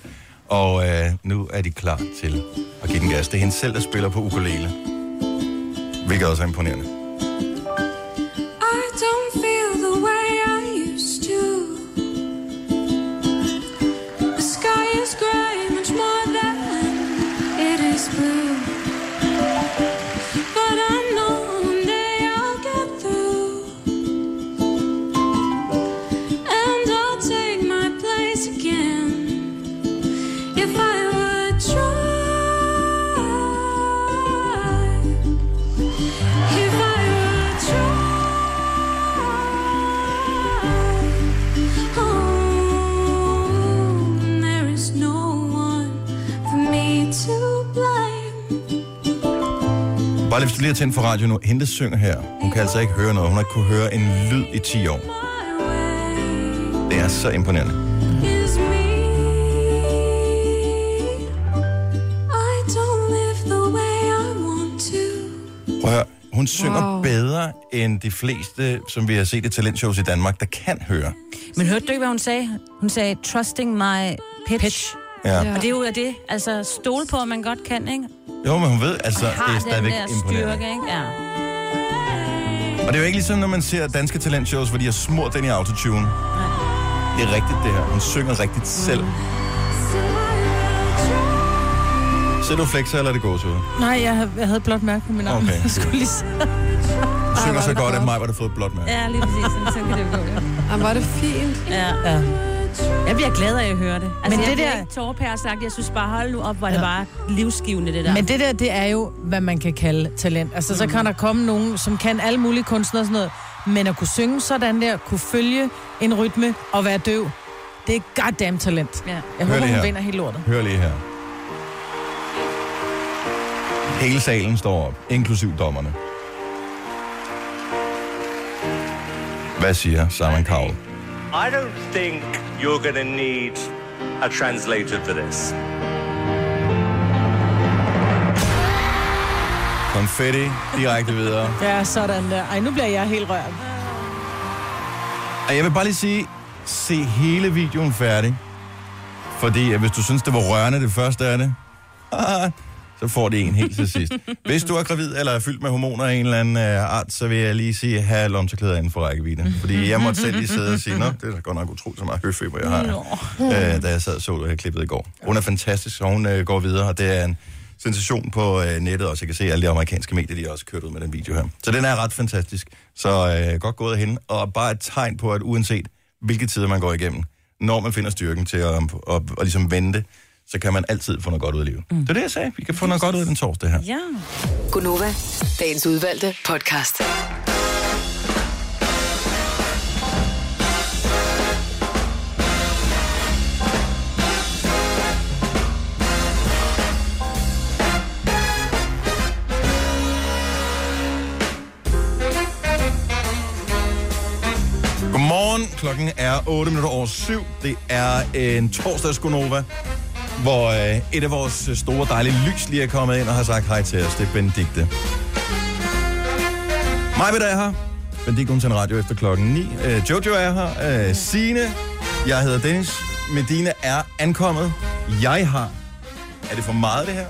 Speaker 1: og øh, nu er de klar til at give den gas. Det er hende selv, der spiller på ukulele, hvilket også er imponerende.
Speaker 9: Blue.
Speaker 1: Bare lige, hvis du lige har tændt for radio nu. Hende, der synger her, hun kan altså ikke høre noget. Hun har ikke kunne høre en lyd i 10 år. Det er så imponerende. Prøv at høre. Hun synger
Speaker 4: Wow.
Speaker 1: bedre end de fleste, som vi har set i talentshows i Danmark, der kan høre.
Speaker 5: Men hørte du ikke, hvad hun sagde? Hun sagde, trusting my pitch. pitch.
Speaker 1: Ja.
Speaker 5: Og det er jo det, altså stole på, at man godt kan, ikke?
Speaker 1: Jo, men hun ved, altså,
Speaker 5: Og
Speaker 1: det er
Speaker 5: har den
Speaker 1: stadigvæk
Speaker 5: der
Speaker 1: imponerende.
Speaker 5: styrke, ikke? Ja.
Speaker 1: Og det er jo ikke ligesom, når man ser danske talentshows, hvor de har smurt den i autotune. Det er rigtigt, det her. Hun synger rigtigt selv. Ser du flexer, eller er det gåsehud?
Speaker 2: Nej, jeg havde, jeg havde et blåt mærke på min arm.
Speaker 1: Okay.
Speaker 2: Jeg skulle lige.
Speaker 1: Du synger
Speaker 4: er
Speaker 1: så
Speaker 4: det
Speaker 1: godt, at mig var der fået et blåt mærke.
Speaker 5: Ja, lige præcis. Sådan, sådan kan det gå, ja.
Speaker 4: Jamen, var det fint.
Speaker 5: ja.
Speaker 2: Ja.
Speaker 5: Jeg bliver glad af at høre det. Altså,
Speaker 2: Men
Speaker 5: Men
Speaker 2: det der-
Speaker 5: ikke tårpære sagt. Jeg synes bare, hold nu op, hvor er det bare livsgivende, det der.
Speaker 2: Men det der, det er jo, hvad man kan kalde talent. Altså, så kan der komme nogen, som kan alle mulige kunstnere og sådan noget. Men at kunne synge sådan der, kunne følge en rytme og være døv, det er goddamn talent.
Speaker 5: Ja.
Speaker 2: Jeg
Speaker 1: Hør
Speaker 2: håber, hun
Speaker 1: her.
Speaker 2: vinder hele lortet.
Speaker 1: Hør lige her. Hele salen står op, inklusiv dommerne. Hvad siger Simon Cowell?
Speaker 8: I don't think you're going to need a translator for this.
Speaker 1: Konfetti direkte videre. *laughs*
Speaker 2: Ja, sådan der. Ej, nu bliver jeg helt rørt.
Speaker 1: Og jeg vil bare lige sige, se hele videoen færdig. Fordi hvis du synes, det var rørende det første af det, *laughs* så får det en helt til sidst. *laughs* Hvis du er gravid eller er fyldt med hormoner af en eller anden uh, art, så vil jeg lige sige, have lomterklæder inden for rækkevidde. Fordi jeg måtte selv lige sidde og sige, nå, det er godt nok utroligt så meget høfeber, jeg har, uh, da jeg sad og så det her klippet i går. Hun er fantastisk, og hun uh, går videre, og det er en sensation på uh, nettet også. Jeg kan se, at alle de amerikanske medier, de har også kørt ud med den video her. Så den er ret fantastisk. Så uh, godt gået af hende, og bare et tegn på, at uanset hvilke tider man går igennem, når man finder styrken til at, at, at, at ligesom vente, så kan man altid få noget godt ud af livet. Mm. Det er det, jeg sagde. Vi kan få noget godt ud af den torsdag her.
Speaker 5: Ja.
Speaker 6: Gunova, dagens udvalgte podcast.
Speaker 1: Godmorgen. Klokken er 8 minutter over 7. Det er en torsdagsgonova, hvor øh, et af vores øh, store dejlige lys lige er kommet ind og har sagt hej til os. Det er Benedikte. Mig er her. Benedikte hun tænder radio efter klokken 9. Øh, Jojo er her. Øh, Signe. Jeg hedder Dennis. Medina er ankommet. Jeg har... Er det for meget, det her?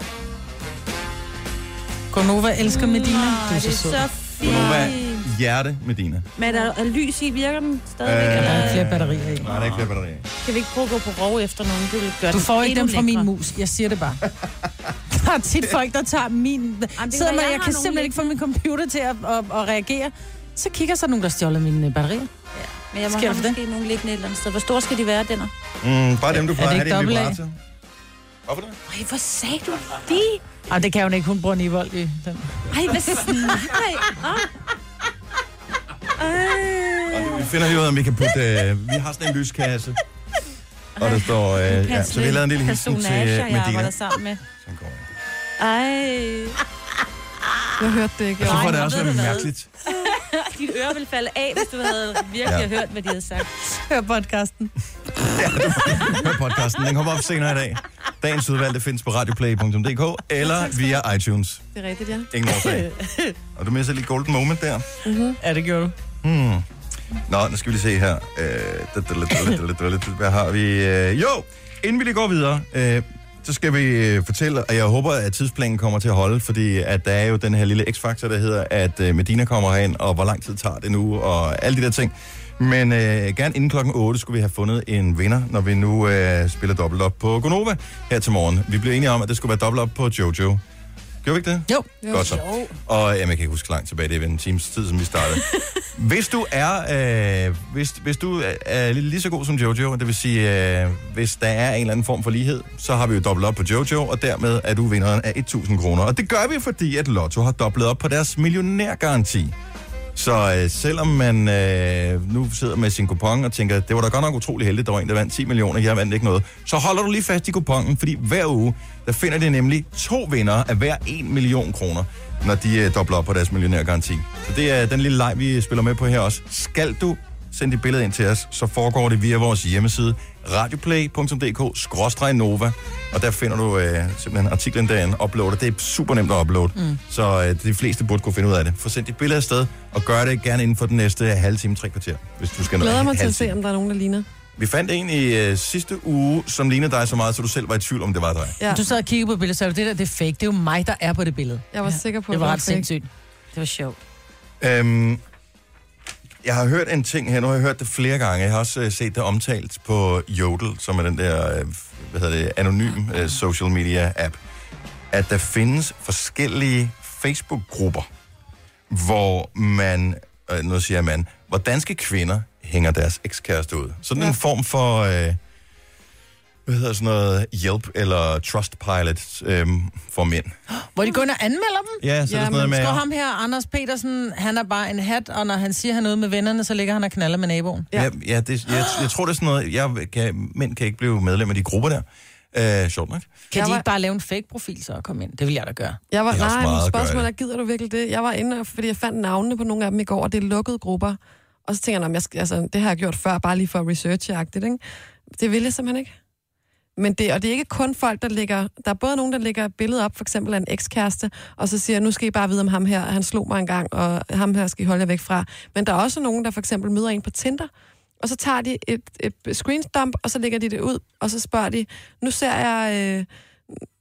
Speaker 2: Gonova elsker Medina. Du er så
Speaker 5: det er
Speaker 2: sød.
Speaker 5: så fint.
Speaker 1: Gonova, hjerte Medina.
Speaker 5: Men er der er lys i? Virker den stadigvæk?
Speaker 1: Øh,
Speaker 2: Der er
Speaker 5: eller
Speaker 2: flere batterier i.
Speaker 1: Nej, der er ikke flere batterier.
Speaker 5: kan vi ikke prøve at gå på rov efter nogen? Det vil gøre
Speaker 2: Du får ikke dem fra min mus. Jeg siger det bare. *laughs* Der er tit folk, der tager min...
Speaker 5: kan
Speaker 2: Sidder med,
Speaker 5: jeg
Speaker 2: jeg
Speaker 5: har
Speaker 2: kan
Speaker 5: nogle
Speaker 2: simpelthen ikke få min computer til at, at, at reagere. Så kigger så nogen, der stjåler mine øh, batterier.
Speaker 5: Men jeg må
Speaker 2: Sker
Speaker 5: have måske nogen liggende et eller andet sted. Hvor store skal de være, denner?
Speaker 1: Mm, bare dem, du
Speaker 2: Er
Speaker 1: plejer
Speaker 2: det
Speaker 1: at have din vibrator. Hvorfor det?
Speaker 5: Ej, hvor sagde du det?
Speaker 2: Ej, det kan hun ikke. Hun bruger Nivold i den.
Speaker 5: Ej, hvad snakker I om?
Speaker 1: Og vi finder lige ud af, om vi kan putte... Øh, vi har sådan en lyskasse. Og der står... Øh, ja, så vi har lavet en lille hilsen til øh,
Speaker 5: jeg
Speaker 1: Medina.
Speaker 5: arbejder sammen med.
Speaker 1: Sådan går det.
Speaker 5: Ej.
Speaker 4: Jeg hørte det ikke.
Speaker 1: Får
Speaker 5: Nej,
Speaker 1: det også være
Speaker 5: du
Speaker 1: mærkeligt.
Speaker 5: Dit øre ville falde af, hvis du havde virkelig
Speaker 1: Ja.
Speaker 5: hørt, hvad de havde sagt.
Speaker 2: Hør podcasten.
Speaker 1: Hør podcasten. Den kommer op senere i dag. Dagens udvalgte findes på radioplay.dk eller via iTunes.
Speaker 4: Det er rigtigt, ja.
Speaker 1: Ingen årsag. *laughs* Og du misser lige golden moment der.
Speaker 2: Ja, det gjorde du.
Speaker 1: Hmm. Nå, nu skal vi lige se her. Øh, Hvad har vi? Øh, Jo, inden vi lige går videre, øh, så skal vi øh, fortælle, og jeg håber, at tidsplanen kommer til at holde, fordi at der er jo den her lille x-faktor, der hedder, at øh, Medina kommer herind, og hvor lang tid tager det nu, og alle de der ting. Men øh, gerne inden klokken 8 skulle vi have fundet en vinder, når vi nu øh, spiller dobbelt op på Gonova her til morgen. Vi blev enige om, at det skulle være dobbelt op på Jojo. Gjorde vi ikke det?
Speaker 2: Jo.
Speaker 1: Godt så. Og jamen, jeg kan ikke huske langt tilbage, det er en times tid, som vi startede. *laughs* hvis du er, øh, hvis, hvis du er, er lige så god som Jojo, det vil sige, øh, hvis der er en eller anden form for lighed, så har vi jo dobbelt op på Jojo, og dermed er du vinderen af 1.000 kroner. Og det gør vi, fordi at Lotto har dobblet op på deres millionærgaranti. Så øh, selvom man øh, nu sidder med sin kupon og tænker, det var da godt nok utrolig heldigt, der var en, der vandt 10 millioner, jeg vandt ikke noget, så holder du lige fast i kuponen, fordi hver uge, der finder de nemlig to vinder af hver 1 million kroner, når de øh, dobler op på deres millionærgaranti. Så det er den lille leg, vi spiller med på her også. Skal du sende dit billede ind til os, så foregår det via vores hjemmeside radioplay.dk-nova, og der finder du øh, simpelthen artiklen derinde, uploader. Det er super nemt at uploade, mm. så øh, de fleste burde kunne finde ud af det. Få sendt dit billede afsted, og gør det gerne inden for den næste halve time, tre kvarter, hvis du skal nå
Speaker 4: Glæder mig til at se, om der er nogen, der ligner.
Speaker 1: Vi fandt en i øh, sidste uge, som lignede dig så meget, så du selv var i tvivl om, det var dig.
Speaker 4: Ja.
Speaker 2: Du sad og kiggede på billedet, så det der, det er fake. Det er jo mig, der er på det billede.
Speaker 4: Jeg var sikker på,
Speaker 2: Det var
Speaker 4: at
Speaker 2: ret
Speaker 4: fake.
Speaker 2: sindssygt.
Speaker 5: Det var sjovt.
Speaker 1: Øhm, jeg har hørt en ting her, nu har jeg hørt det flere gange. Jeg har også øh, set det omtalt på Jodel, som er den der, øh, hvad hedder det, anonym øh, social media app, at der findes forskellige Facebook-grupper, hvor man, øh, nu siger man, hvor danske kvinder hænger deres ekskæreste ud. Sådan en form for, øh, hvad hedder sådan noget, Yelp eller Trustpilot øhm, for mænd.
Speaker 2: Hvor de går ind og anmelder dem?
Speaker 1: Ja, så er der sådan noget med...
Speaker 2: Står ham her, Anders Petersen, han er bare en hat, og når han siger han noget med vennerne, så ligger han og knaller med naboen.
Speaker 1: Ja, ja det, jeg, jeg tror, det er sådan noget... Jeg kan, mænd kan ikke blive medlem af de grupper der. Øh, sjovt nok.
Speaker 2: Kan
Speaker 4: Jeg
Speaker 2: de
Speaker 4: var-
Speaker 2: ikke bare lave en fake-profil så og komme ind? Det vil jeg da gøre.
Speaker 4: Jeg var,
Speaker 1: Det er
Speaker 4: nej, men spørgsmålet er,
Speaker 1: det.
Speaker 4: gider du virkelig det? Jeg var inde, fordi jeg fandt navnene på nogle af dem i går, og det er lukkede grupper. Og så tænker jeg, "Nå, men jeg skal, altså, det har jeg gjort før, bare lige for research-agtigt, ikke? Det vil jeg simpelthen ikke. Men det, og det er ikke kun folk, der ligger... Der er både nogen, der lægger et billede op, for eksempel af en ekskæreste, og så siger, nu skal I bare vide om ham her, han slog mig en gang, og ham her skal I holde jer væk fra. Men der er også nogen, der for eksempel møder en på Tinder, og så tager de et, et screenstomp, og så lægger de det ud, og så spørger de, nu ser jeg øh,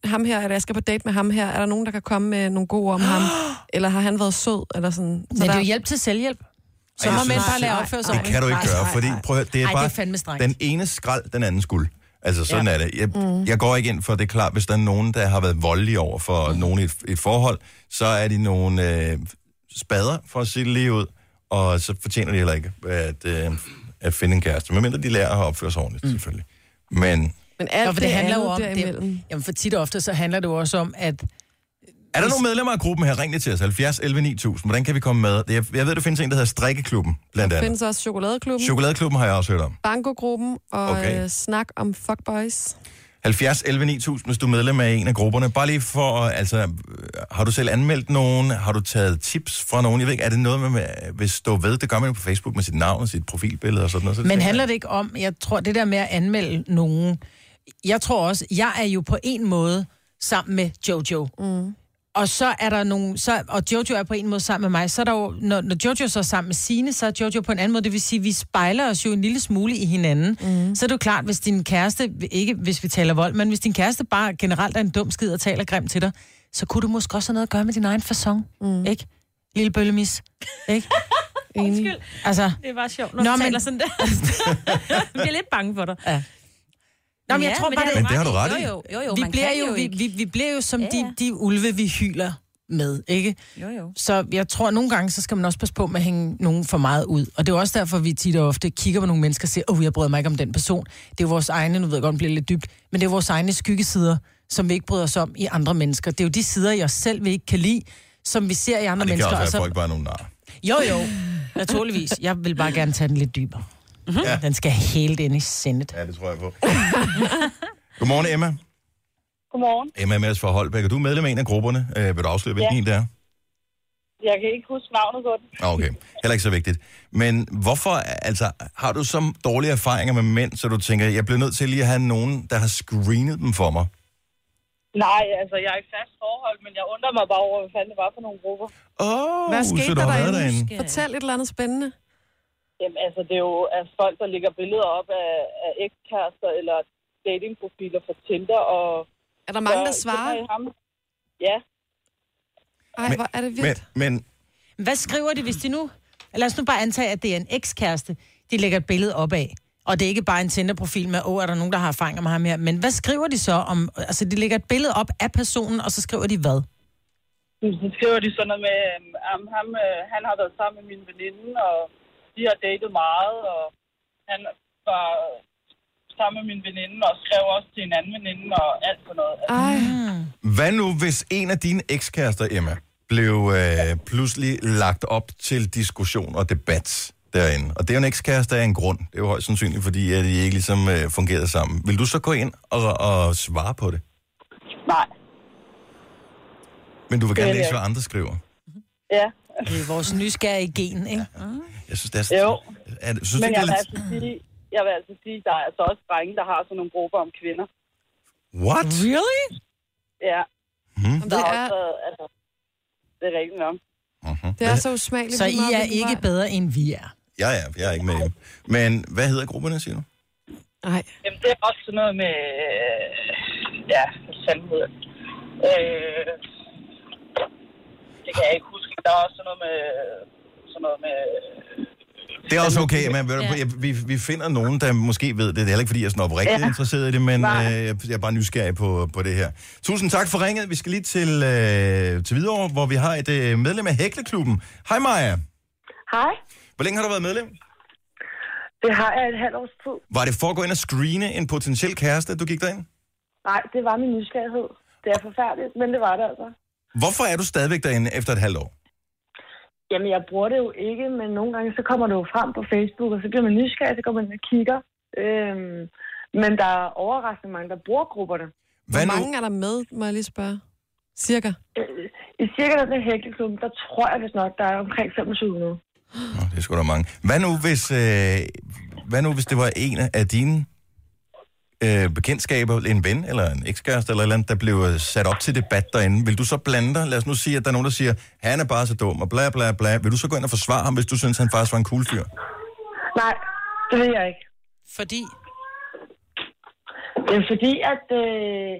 Speaker 4: ham her, eller jeg skal på date med ham her, er der nogen, der kan komme med nogle gode om ham? *gasps* Eller har han været sød? Eller sådan.
Speaker 2: Men det er
Speaker 4: der,
Speaker 2: jo hjælp til selvhjælp. Så må mænd bare at opføre sig
Speaker 1: Det kan du ikke gøre, fordi prøv at, høre, det er
Speaker 2: Ej,
Speaker 1: bare
Speaker 2: det er
Speaker 1: den ene skrald, den anden skuld. Altså sådan
Speaker 2: Ja.
Speaker 1: er det. Jeg, mm. jeg går ikke ind for, det er klart, hvis der er nogen, der har været voldelige over for mm. nogen i et, et forhold, så er de nogle øh, spader, for at sige det lige ud, og så fortjener de heller ikke at, øh, at finde en kæreste. Medmindre de lærer at opføre sig ordentligt, mm. selvfølgelig. Men
Speaker 4: Men alt
Speaker 2: Ja, for det handler jo om, det, jamen for tit og ofte, så handler det jo også om, at
Speaker 1: er der nogle medlemmer af gruppen her? Ring til os. 70 11 9000. Hvordan kan vi komme med? Er- Jeg ved, der findes en, der hedder Strikkeklubben, blandt
Speaker 4: Der
Speaker 1: andet.
Speaker 4: findes også Chokoladeklubben,
Speaker 1: Chokoladeklubben har jeg også hørt om.
Speaker 4: Banko-gruppen og
Speaker 1: Okay.
Speaker 4: øh, Snak om Fuckboys.
Speaker 1: 70 11 9000, hvis du er medlem af en af grupperne. Bare lige for, altså, øh, har du selv anmeldt nogen? Har du taget tips fra nogen? Jeg ved ikke, er det noget med, med hvis stå ved? Det gør man jo på Facebook med sit navn og sit profilbillede og sådan noget. Så
Speaker 2: Men handler
Speaker 1: jeg-
Speaker 2: det ikke om, jeg tror, det der med at anmelde nogen, jeg tror også, jeg er jo på en måde sammen med Jojo. Mm. Og så er der nogle, så, og Jojo er på en måde sammen med mig, så er der jo, når, når Jojo så er sammen med Sine, så er Jojo på en anden måde, det vil sige, vi spejler os jo en lille smule i hinanden. Mm. Så er det jo klart, hvis din kæreste, ikke hvis vi taler vold, men hvis din kæreste bare generelt er en dum skid og taler grimt til dig, så kunne du måske også have noget at gøre med din egen fasong, mm. ikke? Lille bøllemis, ikke? *laughs*
Speaker 4: Enig.
Speaker 2: Altså,
Speaker 5: Det er bare sjovt, når
Speaker 2: Nå,
Speaker 5: du
Speaker 2: men-
Speaker 5: taler sådan der. *laughs* jeg bliver lidt bange for dig.
Speaker 2: Ja. Nå, men jeg tror bare,
Speaker 5: det,
Speaker 1: Men det har du ret i.
Speaker 5: Jo, jo, jo, jo
Speaker 2: vi bliver
Speaker 5: kan
Speaker 2: jo, vi, vi, vi bliver jo som
Speaker 5: Ja,
Speaker 2: de,
Speaker 5: ja.
Speaker 2: de ulve, vi hyler med, ikke?
Speaker 5: Jo, jo.
Speaker 2: Så jeg tror, at nogle gange, så skal man også passe på med at hænge nogen for meget ud. Og det er jo også derfor, vi tit og ofte kigger på nogle mennesker og siger, åh, oh, jeg bryder mig ikke om den person. Det er jo vores egne, nu ved jeg godt, det bliver lidt dybt, men det er vores egne skyggesider, som vi ikke bryder os om i andre mennesker. Det er jo de sider i os selv, vi ikke kan lide, som vi ser i andre
Speaker 1: Og det kan
Speaker 2: mennesker.
Speaker 1: også være, at folk bare er nogle nar.
Speaker 2: Jo, jo, naturligvis. Jeg vil bare gerne tage den lidt dybere.
Speaker 1: Ja.
Speaker 2: Ja. Den skal helt ind i sindet.
Speaker 1: Ja, det tror jeg på. *laughs* Godmorgen, Emma.
Speaker 11: Godmorgen.
Speaker 1: Emma er med os fra Holbæk, og du er medlem af en af grupperne. Øh, vil du afsløre, hvilken
Speaker 11: Ja.
Speaker 1: en det er?
Speaker 11: Jeg kan ikke huske navnet på den.
Speaker 1: Ah, Okay, heller ikke så vigtigt. Men hvorfor, altså, har du så dårlige erfaringer med mænd, så du tænker, jeg bliver nødt til lige at have nogen, der har screenet dem for mig?
Speaker 11: Nej, altså jeg er i fast forhold, men jeg undrer mig bare over, hvad fanden det var for nogle grupper.
Speaker 1: Åh, oh,
Speaker 4: Hvad
Speaker 1: så
Speaker 4: skete
Speaker 1: du
Speaker 4: der
Speaker 1: har været
Speaker 4: derinde. Fortæl et eller andet spændende.
Speaker 11: Jamen altså, det er jo altså, folk, der lægger billeder op af, af ekskærester eller datingprofiler fra Tinder, og...
Speaker 4: Er der mange, der svarer?
Speaker 11: ham? Ja.
Speaker 4: Ej,
Speaker 1: Men-
Speaker 4: hvor er det
Speaker 1: Men,
Speaker 4: vildt.
Speaker 1: men
Speaker 2: Hvad skriver de, hvis de nu... Lad os nu bare antage, at det er en ekskæreste, de lægger et billede op af. Og det er ikke bare en Tinder-profil med, åh, er der nogen, der har erfaringer med ham her. Men hvad skriver de så om... Altså, de lægger et billede op af personen, og så skriver de hvad?
Speaker 11: Så skriver de sådan noget med, ham, ham, øh, han har været sammen med min veninde, og de har datet meget, og han var sammen med min veninde, og skrev også til en anden veninde, og alt sådan noget. Altså,
Speaker 4: Ej,
Speaker 1: hvad nu, hvis en af dine ekskærester, Emma, blev øh, pludselig lagt op til diskussion og debat derinde? Og det er jo en ekskæreste af en grund. Det er jo højst sandsynligt, fordi at I ikke ligesom øh, fungerede sammen. Vil du så gå ind og, og svare på det?
Speaker 11: nej.
Speaker 1: Men du vil gerne læse, hvad andre skriver.
Speaker 11: Ja.
Speaker 2: Det er vores nysgerrige gen, ikke?
Speaker 1: Jeg synes, det er...
Speaker 11: Jo.
Speaker 1: Er, det- synes
Speaker 11: Men
Speaker 1: ikke,
Speaker 11: jeg
Speaker 1: det
Speaker 11: vil,
Speaker 1: lidt...
Speaker 11: altså sige, jeg vil altså sige, der er altså også drenge, der har sådan nogle grupper om kvinder.
Speaker 1: What?
Speaker 2: Really?
Speaker 11: Ja,
Speaker 1: Hmm?
Speaker 11: der
Speaker 4: det
Speaker 11: er også, altså, det er rigtigt nok.
Speaker 1: Uh-huh.
Speaker 4: det er så usmageligt.
Speaker 2: Så I er ikke
Speaker 4: vej.
Speaker 2: bedre, end vi er.
Speaker 1: Ja, ja, jeg er ikke med. Men hvad hedder grupperne, siger du?
Speaker 4: Nej.
Speaker 11: Jamen, det er også sådan noget med, øh, ja, det? Øh, det kan jeg ikke huske. Der er også sådan noget med, sådan noget med,
Speaker 1: Det er også okay, men ja. vi, vi finder nogen, der måske ved det. Det er heller ikke, fordi jeg er sådan oprigtigt ja.
Speaker 11: Ja.
Speaker 1: interesseret i det, men
Speaker 11: Nej.
Speaker 1: øh, jeg er bare nysgerrig på, på det her. Tusind tak for ringet. Vi skal lige til, øh, til Hvidovre, hvor vi har et øh, medlem af Hækleklubben. Hej Maja.
Speaker 12: Hej.
Speaker 1: Hvor længe har du været medlem?
Speaker 12: Det har jeg et halvt års tid.
Speaker 1: Var det for at gå ind og screene en potentiel kæreste, du gik derind?
Speaker 12: Nej, det var min nysgerrighed. Det er forfærdeligt, men det var det altså.
Speaker 1: Hvorfor er du stadigvæk derinde efter et halvt år?
Speaker 12: Jamen, jeg bruger det jo ikke, men nogle gange så kommer det jo frem på Facebook, og så bliver man nysgerrig, så går man og kigger. Øhm, men der er overraskende mange, der bruger grupperne.
Speaker 4: Hvor mange er der med, må jeg lige spørge? Cirka?
Speaker 12: Øh, I cirka den her hækleklub, der tror jeg vist nok, der er omkring 2500.
Speaker 1: Nå, det er sgu da mange. Hvad nu, hvis, øh, hvad nu, hvis det var en af dine øh, bekendtskaber, en ven eller en ekskæreste eller et eller andet, der blev øh, sat op til debat derinde? Vil du så blande dig? Lad os nu sige, at der er nogen, der siger, han er bare så dum og bla bla bla. Vil du så gå ind og forsvare ham, hvis du synes, han faktisk var en cool fyr?
Speaker 12: Nej, det vil jeg ikke.
Speaker 2: Fordi?
Speaker 12: Det er fordi, at øh,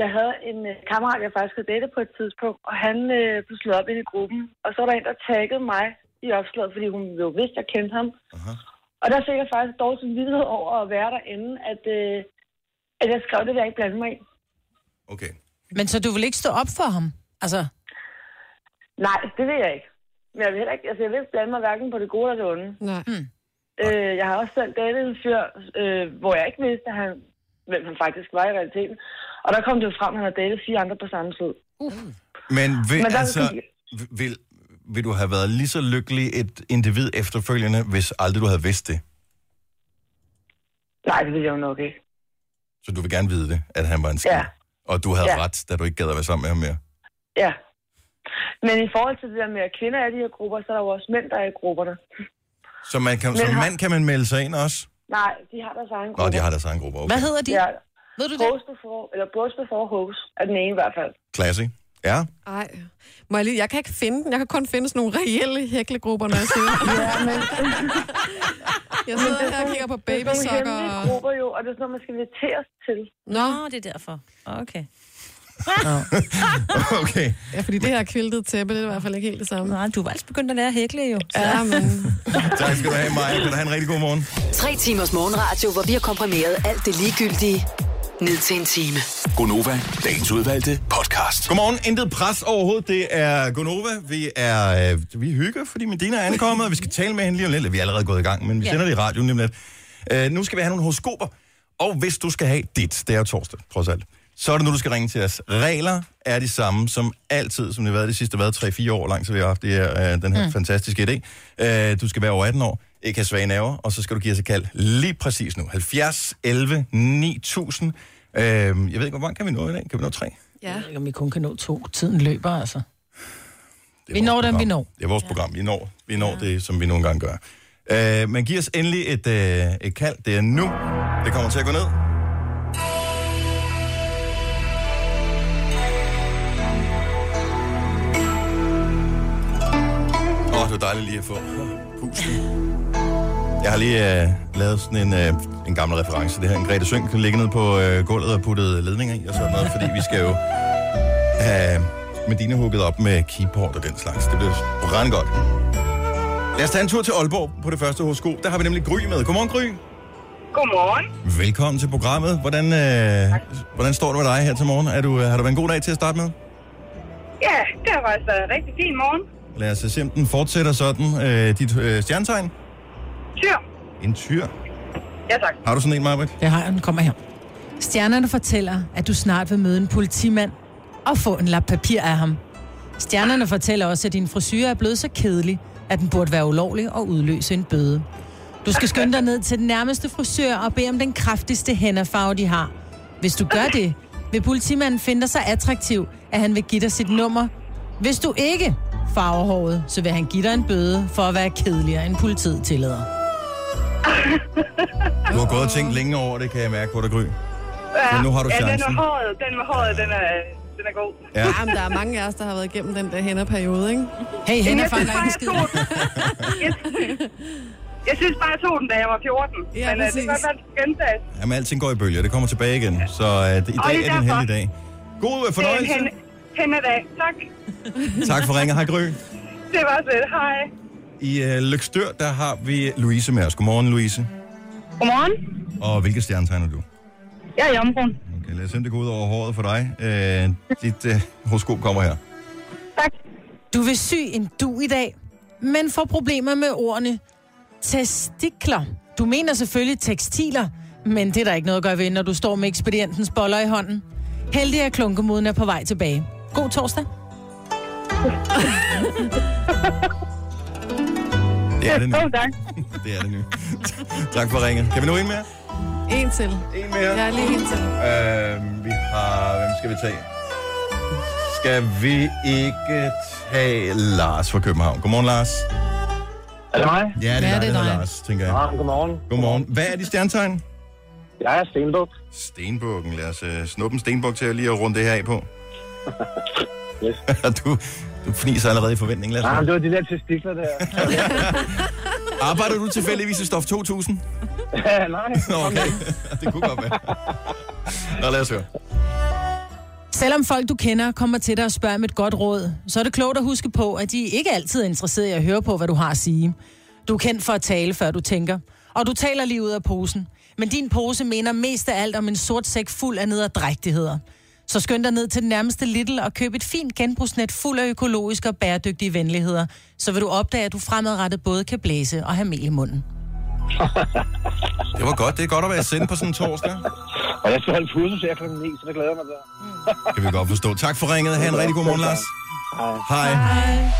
Speaker 12: jeg havde en øh, kammerat, jeg faktisk havde datet på et tidspunkt, og han øh, blev slået op ind i gruppen. Og så var der en, der taggede mig i opslaget, fordi hun jo vidste, at jeg kendte ham.
Speaker 1: Aha.
Speaker 12: Og der fik jeg faktisk dårlig samvittighed over at være derinde, at, øh, at jeg skrev det, der ikke blande mig i.
Speaker 1: Okay.
Speaker 2: Men så du vil ikke stå op for ham? Altså,
Speaker 12: Nej, det vil jeg ikke. Men jeg vil heller ikke, altså jeg vil ikke blande mig hverken på det gode eller det onde.
Speaker 4: Nej.
Speaker 2: Hmm.
Speaker 12: Øh, jeg har også selv datet en fyr, øh, hvor jeg ikke vidste, at han, hvem han faktisk var i realiteten. Og der kom det jo frem, at han havde datet fire andre på samme tid.
Speaker 2: uh.
Speaker 1: Men vil,
Speaker 12: Men der er
Speaker 1: altså, vil, vil du have været lige så lykkelig et individ efterfølgende, hvis aldrig du havde vidst det?
Speaker 12: Nej, det vil jeg jo nok ikke.
Speaker 1: Så du vil gerne vide det, at han var en skid?
Speaker 12: Ja.
Speaker 1: Og du havde
Speaker 12: Ja.
Speaker 1: ret, da du ikke gad at være sammen med ham mere?
Speaker 12: Ja. Men i forhold til det der med, at kvinder er i de her grupper, så er der jo også mænd, der er i grupperne.
Speaker 1: Så man kan,
Speaker 12: Men
Speaker 1: som
Speaker 12: har-
Speaker 1: mand kan man melde sig ind også?
Speaker 12: Nej, de har deres egen
Speaker 1: Nå,
Speaker 12: grupper.
Speaker 1: de har deres egen grupper. Okay.
Speaker 2: Hvad hedder de?
Speaker 12: Ja.
Speaker 2: Ved du det?
Speaker 12: Host before, eller Bros before host er den ene i hvert fald.
Speaker 1: Classy. Ja.
Speaker 4: Ej. Må jeg, lige, jeg kan ikke finde den. Jeg kan kun finde sådan nogle reelle hæklegrupper, når jeg ser *laughs*
Speaker 12: Ja, men... *laughs*
Speaker 4: Jeg sidder her og kigger på
Speaker 12: Det er nogle
Speaker 4: babysokker.
Speaker 12: grupper jo, og det er sådan noget, man skal inviteres til.
Speaker 4: Nå,
Speaker 5: det er derfor. Okay. *laughs*
Speaker 1: okay.
Speaker 4: ja, fordi det her kviltede tæppe, det er i hvert fald ikke helt det samme.
Speaker 5: Nej, du var altså begyndt at lære at hækle jo. Så.
Speaker 4: Ja, men *laughs*
Speaker 1: Tak skal du have, Maja. Kan du have en rigtig god morgen?
Speaker 6: Tre timers morgenradio, hvor vi har komprimeret alt det ligegyldige ned til en time.
Speaker 7: Gonova, dagens udvalgte podcast.
Speaker 1: Godmorgen. Intet pres overhovedet. Det er Gonova. Vi er, øh, vi hygger, fordi Medina er ankommet, og vi skal tale med hende lige om lidt. Vi er allerede gået i gang, men vi
Speaker 5: Ja.
Speaker 1: sender det i radioen lige om lidt. Øh, nu skal vi have nogle horoskoper. Og hvis du skal have dit, det er jo torsdag, trods alt, så er det nu, du skal ringe til os. Regler er de samme som altid, som det har været de sidste hvad, 3-4 år lang, så vi har haft det her, øh, den her mm. fantastiske idé. Øh, du skal være over 18 år, ikke have svage nerver, og så skal du give os et kald lige præcis nu. 70 11 9000. Øh, jeg ved ikke, hvor mange kan vi nå i dag? Kan vi nå tre?
Speaker 2: Jeg ved ikke, om vi kun kan nå to. Tiden løber, altså.
Speaker 1: Det er
Speaker 2: Vi når dem, vi når.
Speaker 1: Det er vores program. Vi når, vi når ja. det, som vi nogle gange gør. Øh, men giv os endelig et, øh, et kald. Det er nu. Det kommer til at gå ned. Åh, oh, det var dejligt lige at få pusten. Jeg har lige øh, lavet sådan en, øh, en gammel reference. Det her en Grete Sønk kan ligge ned på øh, gulvet og puttet ledninger i og sådan noget, fordi vi skal jo have Medina hugget op med keyboard og den slags. Det bliver brændende godt. Lad os tage en tur til Aalborg på det første horoskop. Der har vi nemlig Gry med. Godmorgen, Gry.
Speaker 11: Godmorgen.
Speaker 1: Velkommen til programmet. Hvordan, øh, hvordan står det med dig her til morgen? Er du, øh, har du været en god dag til at starte med?
Speaker 11: Ja, det har faktisk været en rigtig fin morgen.
Speaker 1: Lad os se, om den fortsætter sådan. Øh, dit øh, stjernetegn?
Speaker 11: Tyr.
Speaker 1: En tyr.
Speaker 11: Ja, tak.
Speaker 1: Har du sådan en, Marbet?
Speaker 2: Det har jeg, den kommer her. Stjernerne fortæller, at du snart vil møde en politimand og få en lap papir af ham. Stjernerne fortæller også, at din frisyr er blevet så kedelig, at den burde være ulovlig og udløse en bøde. Du skal skynde dig ned til den nærmeste frisør og bede om den kraftigste hænderfarve, de har. Hvis du gør det, vil politimanden finde dig så attraktiv, at han vil give dig sit nummer. Hvis du ikke farver håret, så vil han give dig en bøde for at være kedeligere end politiet tillader. *laughs*
Speaker 1: Du har gået og tænkt længe over det, kan jeg mærke på dig, Gry. Så nu har du
Speaker 11: ja, den
Speaker 1: chancen.
Speaker 11: med håret, den med håret, den er, den er god.
Speaker 1: Ja.
Speaker 4: Ja, men der er mange af os, der har været igennem den der hænderperiode, ikke?
Speaker 2: Hey,
Speaker 11: Men
Speaker 2: hænder
Speaker 11: bare,
Speaker 2: ikke
Speaker 11: jeg
Speaker 2: skid.
Speaker 11: den. Jeg, jeg synes bare, jeg tog den, da jeg var 14.
Speaker 4: Ja,
Speaker 11: Men øh, det
Speaker 4: præcis.
Speaker 11: kan godt være, det skal gentages.
Speaker 1: Jamen, alting går i bølger. Det kommer tilbage igen. Så det, i
Speaker 11: Og
Speaker 1: dag
Speaker 11: det er
Speaker 1: er det en heldig dag. God øh,
Speaker 11: Det er en
Speaker 1: fornøjelse.
Speaker 11: hen, hændedag. Tak.
Speaker 1: Tak for ringet. Hej, Gry.
Speaker 11: Det var så Hej.
Speaker 1: I øh, Lykstør, der har vi Louise med os. Godmorgen, Louise.
Speaker 11: Godmorgen.
Speaker 1: Og hvilket stjernetegn er du?
Speaker 11: Jeg er jomfruen.
Speaker 1: Okay, lad os se, om det går ud over håret for dig. Øh, dit øh, horoskop kommer her.
Speaker 11: Tak.
Speaker 2: Du vil sy en du i dag, men får problemer med ordene testikler. Du mener selvfølgelig tekstiler, men det er der ikke noget at gøre ved, når du står med ekspedientens boller i hånden. Heldig er klunkemoden er på vej tilbage. God torsdag. *laughs*
Speaker 1: Det er det *laughs* nu.
Speaker 12: Jo, tak. *laughs*
Speaker 1: Det er det nu. tak for ringet. Kan vi nå en mere?
Speaker 4: En til.
Speaker 1: En mere?
Speaker 4: Ja, lige en til.
Speaker 1: Øh, vi har... Hvem skal vi tage? Skal vi ikke tage Lars fra København? Godmorgen, Lars.
Speaker 13: Er det mig?
Speaker 1: Ja, det er,
Speaker 13: Ja,
Speaker 1: dig,
Speaker 13: det er dig.
Speaker 1: Lars, tænker jeg.
Speaker 13: Ja, godmorgen.
Speaker 1: Godmorgen. Hvad er de stjernetegn?
Speaker 13: Jeg er Stenbuk.
Speaker 1: Stenbukken. Lad os uh, snuppe en stenbuk til at lige at runde det her af på. *laughs*
Speaker 13: yes. *laughs*
Speaker 1: du, du fniser allerede i forventning. Lad os
Speaker 13: men det var de der testikler der. *laughs*
Speaker 1: Arbejder du tilfældigvis i Stof 2000?
Speaker 13: Ja, Nej. *laughs*
Speaker 1: Nå, okay. det kunne godt være. Nå, lad os høre.
Speaker 2: Selvom folk, du kender, kommer til dig og spørger om et godt råd, så er det klogt at huske på, at de ikke altid er interesserede i at høre på, hvad du har at sige. Du er kendt for at tale, før du tænker. Og du taler lige ud af posen. Men din pose mener mest af alt om en sort sæk fuld af nederdrægtigheder. Så skynd dig ned til den nærmeste Lidl og køb et fint genbrugsnet fuld af økologiske og bæredygtige venligheder. Så vil du opdage, at du fremadrettet både kan blæse og have mel i munden. *laughs*
Speaker 1: Det var godt. Det er godt at være sendt på sådan en torsdag. *laughs*
Speaker 13: Og jeg skal have en fødselsdag klokken 9, så det glæder mig til.
Speaker 1: Kan vi godt forstå. Tak for ringet. Ha' en rigtig god morgen, Lars. Hej. Hej.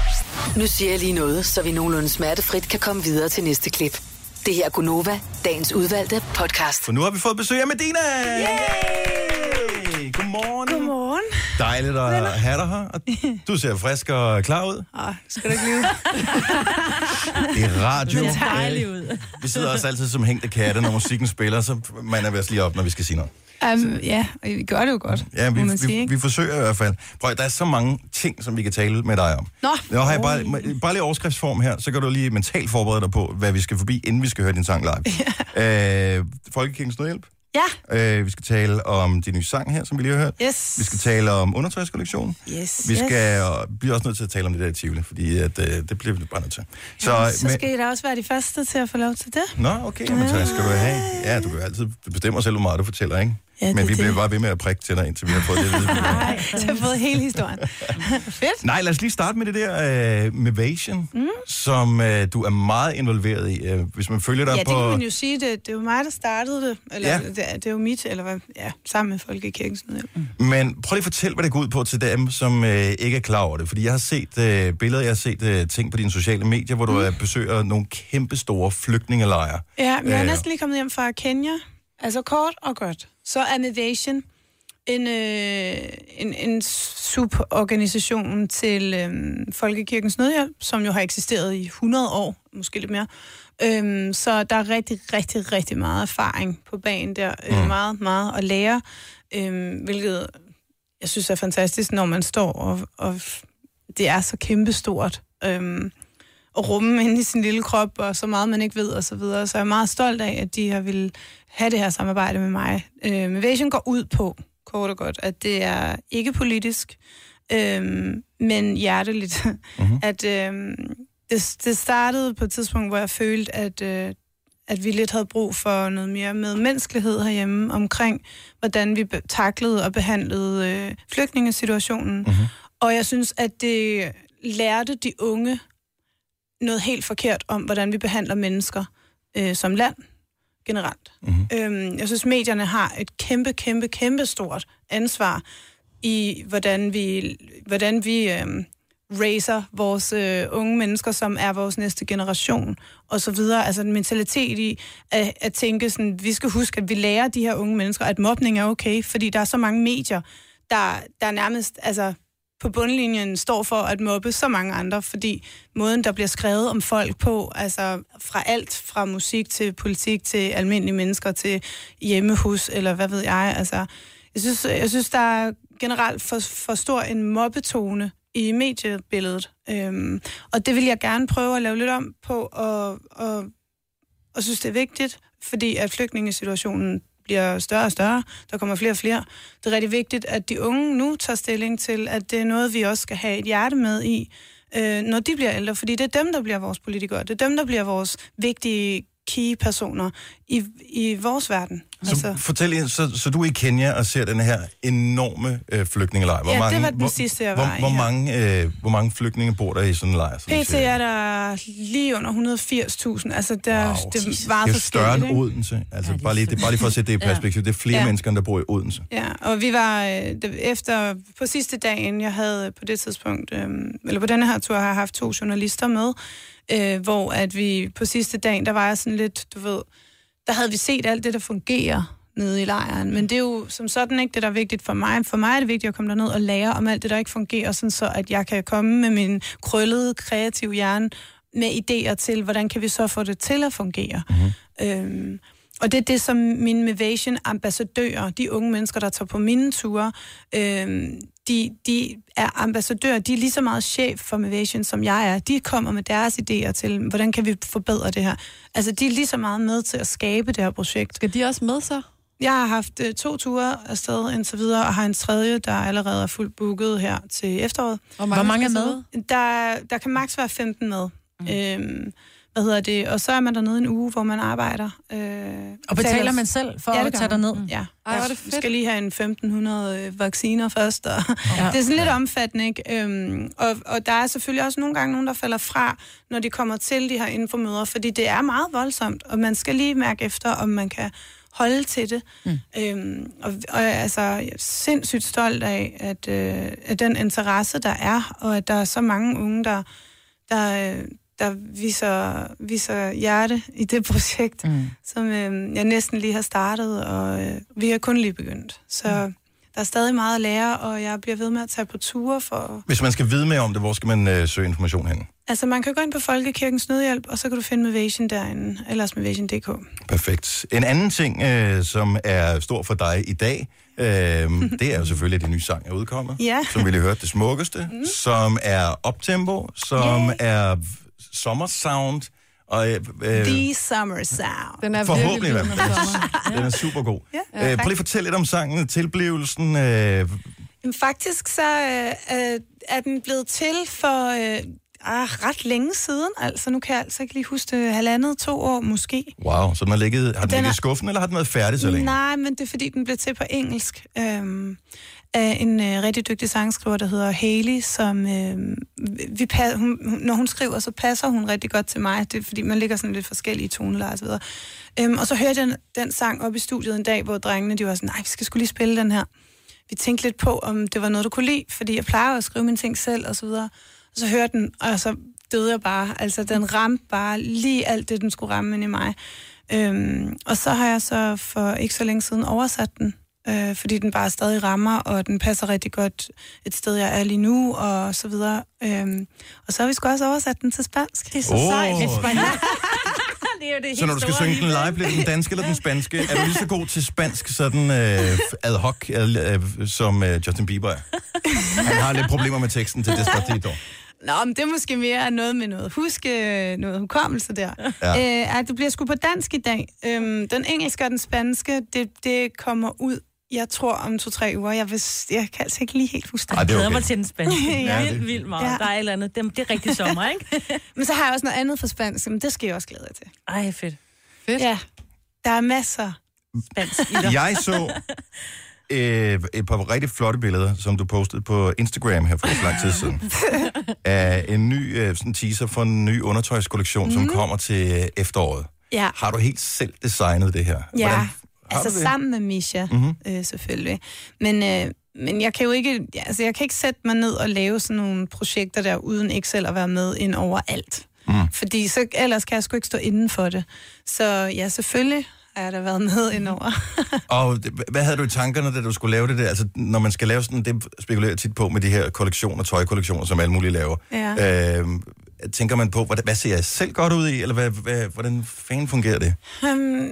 Speaker 6: Nu siger jeg lige noget, så vi nogenlunde smertefrit kan komme videre til næste klip. Det her er Gunova, dagens udvalgte podcast.
Speaker 1: For nu har vi fået besøg af Medina. Yay! Godmorgen.
Speaker 14: Godmorgen.
Speaker 1: Dejligt at have dig her. Du ser frisk og klar ud.
Speaker 14: Ah, skal du ikke lyve? *laughs*
Speaker 1: Det er radio.
Speaker 14: Det ser dejligt ud.
Speaker 1: Vi sidder også altid som hængte katte, når musikken spiller, så man er ved lige op, når vi skal sige noget.
Speaker 14: Um, ja, og vi gør det jo godt,
Speaker 1: Ja, vi,
Speaker 14: må man sige,
Speaker 1: vi,
Speaker 14: ikke?
Speaker 1: vi forsøger i hvert fald. Prøv, der er så mange ting, som vi kan tale med dig om.
Speaker 14: Nå.
Speaker 1: Har jeg bare, bare lige overskriftsform her, så kan du lige mentalt forberede dig på, hvad vi skal forbi, inden vi skal høre din sang live. *laughs* Ja. Øh, Folkekirkens Nødhjælp.
Speaker 14: Ja.
Speaker 1: Øh, vi skal tale om din nye sang her, som vi lige har hørt.
Speaker 14: Yes.
Speaker 1: Vi skal tale om undertøjskollektionen.
Speaker 14: Yes,
Speaker 1: Vi
Speaker 14: yes.
Speaker 1: skal og bliver også nødt til at tale om det der Tivoli, fordi at, øh, det bliver vi bare nødt til. Så,
Speaker 14: Så, så
Speaker 1: men-
Speaker 14: skal I da også være de første til at få lov til det.
Speaker 1: Nå, okay, men så skal du have. Ja, du kan altid bestemme selv, hvor meget du fortæller, ikke?
Speaker 14: Ja, det
Speaker 1: men vi bliver
Speaker 14: det.
Speaker 1: bare ved med at prikke til dig, indtil vi har fået det at vide. *laughs*
Speaker 14: Nej, så har fået hele historien. *laughs* Fedt.
Speaker 1: Nej, lad os lige starte med det der uh, Mavation, mm. som uh, du er meget involveret i. Uh, hvis man følger dig
Speaker 14: Ja, det
Speaker 1: på...
Speaker 14: kan man jo sige. Det, det er jo mig, der startede det. Eller,
Speaker 1: Ja.
Speaker 14: det, er- det er jo mit, eller hvad? Ja, sammen med Folkekirkens Nødhjælp.
Speaker 1: Men prøv lige at fortælle, hvad det går ud på til dem, som uh, ikke er klar over det. Fordi jeg har set uh, billeder, jeg har set uh, ting på dine sociale medier, hvor du
Speaker 14: Mm.
Speaker 1: besøger nogle kæmpe store flygtningelejre.
Speaker 14: Ja, men jeg er
Speaker 1: Øh,
Speaker 14: næsten lige kommet hjem fra Kenya. Altså kort og godt. Så er Mavation en, øh, en, en suborganisation til øh, Folkekirkens Nødhjælp, som jo har eksisteret i 100 år, måske lidt mere. Øhm, så der er rigtig, rigtig, rigtig meget erfaring på banen der. Øh, meget, meget at lære, øh, hvilket jeg synes er fantastisk, når man står og, og det er så kæmpestort. Øhm, at rumme inde i sin lille krop, og så meget man ikke ved, og så videre. Så jeg er meget stolt af, at de har vil have det her samarbejde med mig. Øh, Mavation går ud på, kort og godt, at det er ikke politisk, øh, men hjerteligt. Mm-hmm. *laughs* At øh, det, det startede på et tidspunkt, hvor jeg følte, at, øh, at vi lidt havde brug for noget mere medmenneskelighed herhjemme omkring, hvordan vi taklede og behandlede øh, flygtningesituationen. Mm-hmm. Og jeg synes, at det lærte de unge noget helt forkert om, hvordan vi behandler mennesker øh, som land generelt. Mm-hmm. Øhm, jeg synes, medierne har et kæmpe, kæmpe, kæmpe stort ansvar i, hvordan vi, hvordan vi øh, racer vores øh, unge mennesker, som er vores næste generation, og så videre. Altså en mentalitet i at, at tænke sådan, vi skal huske, at vi lærer de her unge mennesker, at mobning er okay, fordi der er så mange medier, der, der nærmest, altså på bundlinjen står for at mobbe så mange andre, fordi måden, der bliver skrevet om folk på, altså fra alt, fra musik til politik til almindelige mennesker til hjemmehus, eller hvad ved jeg, altså jeg synes, jeg synes der er generelt for, for stor en mobbetone i mediebilledet, øhm, og det vil jeg gerne prøve at lave lidt om på, og, og, og synes, det er vigtigt, fordi at flygtningesituationen bliver større og større. Der kommer flere og flere. Det er rigtig vigtigt, at de unge nu tager stilling til, at det er noget, vi også skal have et hjerte med i, øh, når de bliver ældre. Fordi det er dem, der bliver vores politikere. Det er dem, der bliver vores vigtige key-personer i, i vores verden.
Speaker 1: Så altså. fortæl lige, så, så du er i Kenya og ser den her enorme øh, flygtningelejr. Hvor
Speaker 14: Ja, det
Speaker 1: mange,
Speaker 14: var den
Speaker 1: hvor,
Speaker 14: sidste, jeg
Speaker 1: hvor,
Speaker 14: var i,
Speaker 1: Hvor
Speaker 14: ja.
Speaker 1: mange, øh, hvor mange flygtninge bor der i sådan en lejr? du
Speaker 14: PT er der lige under 180.000. Altså, der, wow. det meget
Speaker 1: Det er større end? Odense. Altså, bare, lige, det er bare lige for at sætte det i *laughs*
Speaker 14: Ja.
Speaker 1: perspektiv. Det er flere
Speaker 14: Ja.
Speaker 1: mennesker, der bor i Odense.
Speaker 14: Ja, og vi var øh, det- efter, på sidste dagen, jeg havde på det tidspunkt, øh, eller på denne her tur, har jeg haft to journalister med, øh, hvor at vi på sidste dagen, der var jeg sådan lidt, du ved, der havde vi set alt det, der fungerer nede i lejren. Men det er jo som sådan ikke det, der er vigtigt for mig. For mig er det vigtigt at komme derned og lære om alt det, der ikke fungerer, sådan så at jeg kan komme med min krøllede, kreative hjerne med idéer til, hvordan kan vi så få det til at fungere. Mm-hmm. Øhm, og det er det, som mine Mavation-ambassadører, de unge mennesker, der tager på mine ture, øhm, de, de er ambassadører, de er lige så meget chef for Mavation, som jeg er. De kommer med deres idéer til, hvordan kan vi forbedre det her. Altså, de er lige så meget med til at skabe det her projekt.
Speaker 4: Skal de også med så?
Speaker 14: Jeg har haft øh, to ture afsted indtil videre, og har en tredje, der allerede er fuldt booket her til efteråret.
Speaker 2: Hvor mange Hvor mange er med?
Speaker 14: Der, der kan maks være 15 med. Mm. Øhm, hvad hedder det? Og så er man dernede en uge, hvor man arbejder. Øh,
Speaker 2: Og betaler man selv for
Speaker 14: ja,
Speaker 2: at tage derned?
Speaker 14: Ja.
Speaker 2: Ej, er det
Speaker 14: Jeg
Speaker 2: fedt.
Speaker 14: skal lige have en 1500 øh, vacciner først, og
Speaker 2: Ja. *laughs*
Speaker 14: det er sådan lidt omfattende, ikke? Øhm, og, og der er selvfølgelig også nogle gange nogen, der falder fra, når de kommer til de her infomøder, fordi det er meget voldsomt, og man skal lige mærke efter, om man kan holde til det. Mm. Øhm, og, og jeg er altså jeg er sindssygt stolt af, at, øh, at den interesse, der er, og at der er så mange unge, der, der, øh, der viser, viser hjerte i det *laughs* projekt, mm. som øh, jeg næsten lige har startet, og øh, vi har kun lige begyndt. Så mm. der er stadig meget at lære, og jeg bliver ved med at tage på ture for...
Speaker 1: Hvis man skal vide mere om det, hvor skal man øh, søge information hen?
Speaker 14: Altså, man kan gå ind på Folkekirkens Nødhjælp, og så kan du finde Mavation derinde, eller Mavation.dk.
Speaker 1: Perfekt. En anden ting, øh, som er stor for dig i dag, øh, *laughs* det er jo selvfølgelig, at din nye sang er udkommet.
Speaker 14: Ja.
Speaker 1: Som vi lige hørte, det smukkeste. Mm. Som er optempo, som
Speaker 14: Yay.
Speaker 1: er sommersound. Og, øh, øh,
Speaker 14: The Summer Sound.
Speaker 4: Den er
Speaker 1: Forhåbentlig i hvert fald. *laughs* Den er super god.
Speaker 14: Ja.
Speaker 1: øh, prøv lige at fortælle lidt om sangen, tilblivelsen. Øh,
Speaker 14: Jamen, faktisk så øh, øh, er den blevet til for øh, ah, ret længe siden. Altså, nu kan jeg altså ikke lige huske det, halvandet, to år måske.
Speaker 1: wow, så den har ligget, har den,
Speaker 14: Den
Speaker 1: ligget i skuffen, eller har den været færdig så længe?
Speaker 14: Nej, men det er fordi, den blev til på engelsk. Øhm, af en øh, rigtig dygtig sangskriver, der hedder Haley, som øh, vi, hun, når hun skriver, så passer hun rigtig godt til mig. Det er fordi, man ligger sådan lidt forskellige tonelejer og så videre. Øhm, og så hørte jeg den, den sang op i studiet en dag, hvor drengene de var sådan, nej, vi skal skulle lige spille den her. Vi tænkte lidt på, om det var noget, du kunne lide, fordi jeg plejer at skrive mine ting selv og så videre. Og så hørte den, og så døde jeg bare. Altså, den ramte bare lige alt det, den skulle ramme ind i mig. Øhm, og så har jeg så for ikke så længe siden oversat den, øh, fordi den bare stadig rammer, og den passer rigtig godt et sted, jeg er lige nu, og så videre. Øhm, og så har vi sgu også oversat den til spansk. Det er
Speaker 1: så Åh. sejt. *laughs* Det er
Speaker 5: jo det
Speaker 1: Så når du skal synge den live, bliver den danske eller den spanske? Er du lige så god til spansk, sådan øh, ad hoc, øh, som øh, Justin Bieber er? Han har lidt problemer med teksten til Despacito.
Speaker 14: Nå, men det er måske mere noget med noget huske, noget hukommelse der.
Speaker 1: Ja.
Speaker 14: Ja. Øh, at det bliver sgu på dansk i dag. Øhm, den engelske og den spanske, det, det kommer ud, jeg tror, om to-tre uger. Jeg, vil, jeg kan altså ikke lige helt huske
Speaker 5: Jeg glæder mig til den spanske. *laughs*
Speaker 14: Ja,
Speaker 5: ja,
Speaker 14: det-
Speaker 5: Helt vildt meget.
Speaker 14: Ja.
Speaker 5: Der er et eller andet. Det, det er rigtig sommer, ikke? *laughs*
Speaker 14: Men så har jeg også noget andet for spansk, men det skal jeg også glæde jer til.
Speaker 5: Ej, fedt.
Speaker 4: Fedt.
Speaker 14: Ja, der er masser
Speaker 5: spansk i dig.
Speaker 1: Jeg så øh, et par rigtig flotte billeder, som du postede på Instagram her for lang tid siden, *laughs* af en ny øh, sådan teaser for en ny undertøjskollektion, mm. som kommer til øh, efteråret.
Speaker 14: Ja.
Speaker 1: Har du helt selv designet det her?
Speaker 14: Ja,
Speaker 1: Hvordan- har
Speaker 14: altså sammen med Misha,
Speaker 1: Mhm.
Speaker 14: mm-hmm. øh, selvfølgelig. Men, øh, men jeg kan jo ikke, altså jeg kan ikke sætte mig ned og lave sådan nogle projekter der, uden ikke selv at være med ind over alt.
Speaker 1: Mm.
Speaker 14: Fordi så, ellers kan jeg sgu ikke stå inden for det. Så ja, selvfølgelig har jeg da været med ind over. *laughs*
Speaker 1: Og hvad havde du i tankerne, da du skulle lave det der? Altså, når man skal lave sådan, det spekulerer jeg tit på med de her kollektioner, tøjkollektioner, som alle mulige laver.
Speaker 14: Ja.
Speaker 1: Øh, tænker man på, hvad, hvad ser jeg selv godt ud i, eller hvad, hvad, hvordan fanden fungerer det?
Speaker 14: Um,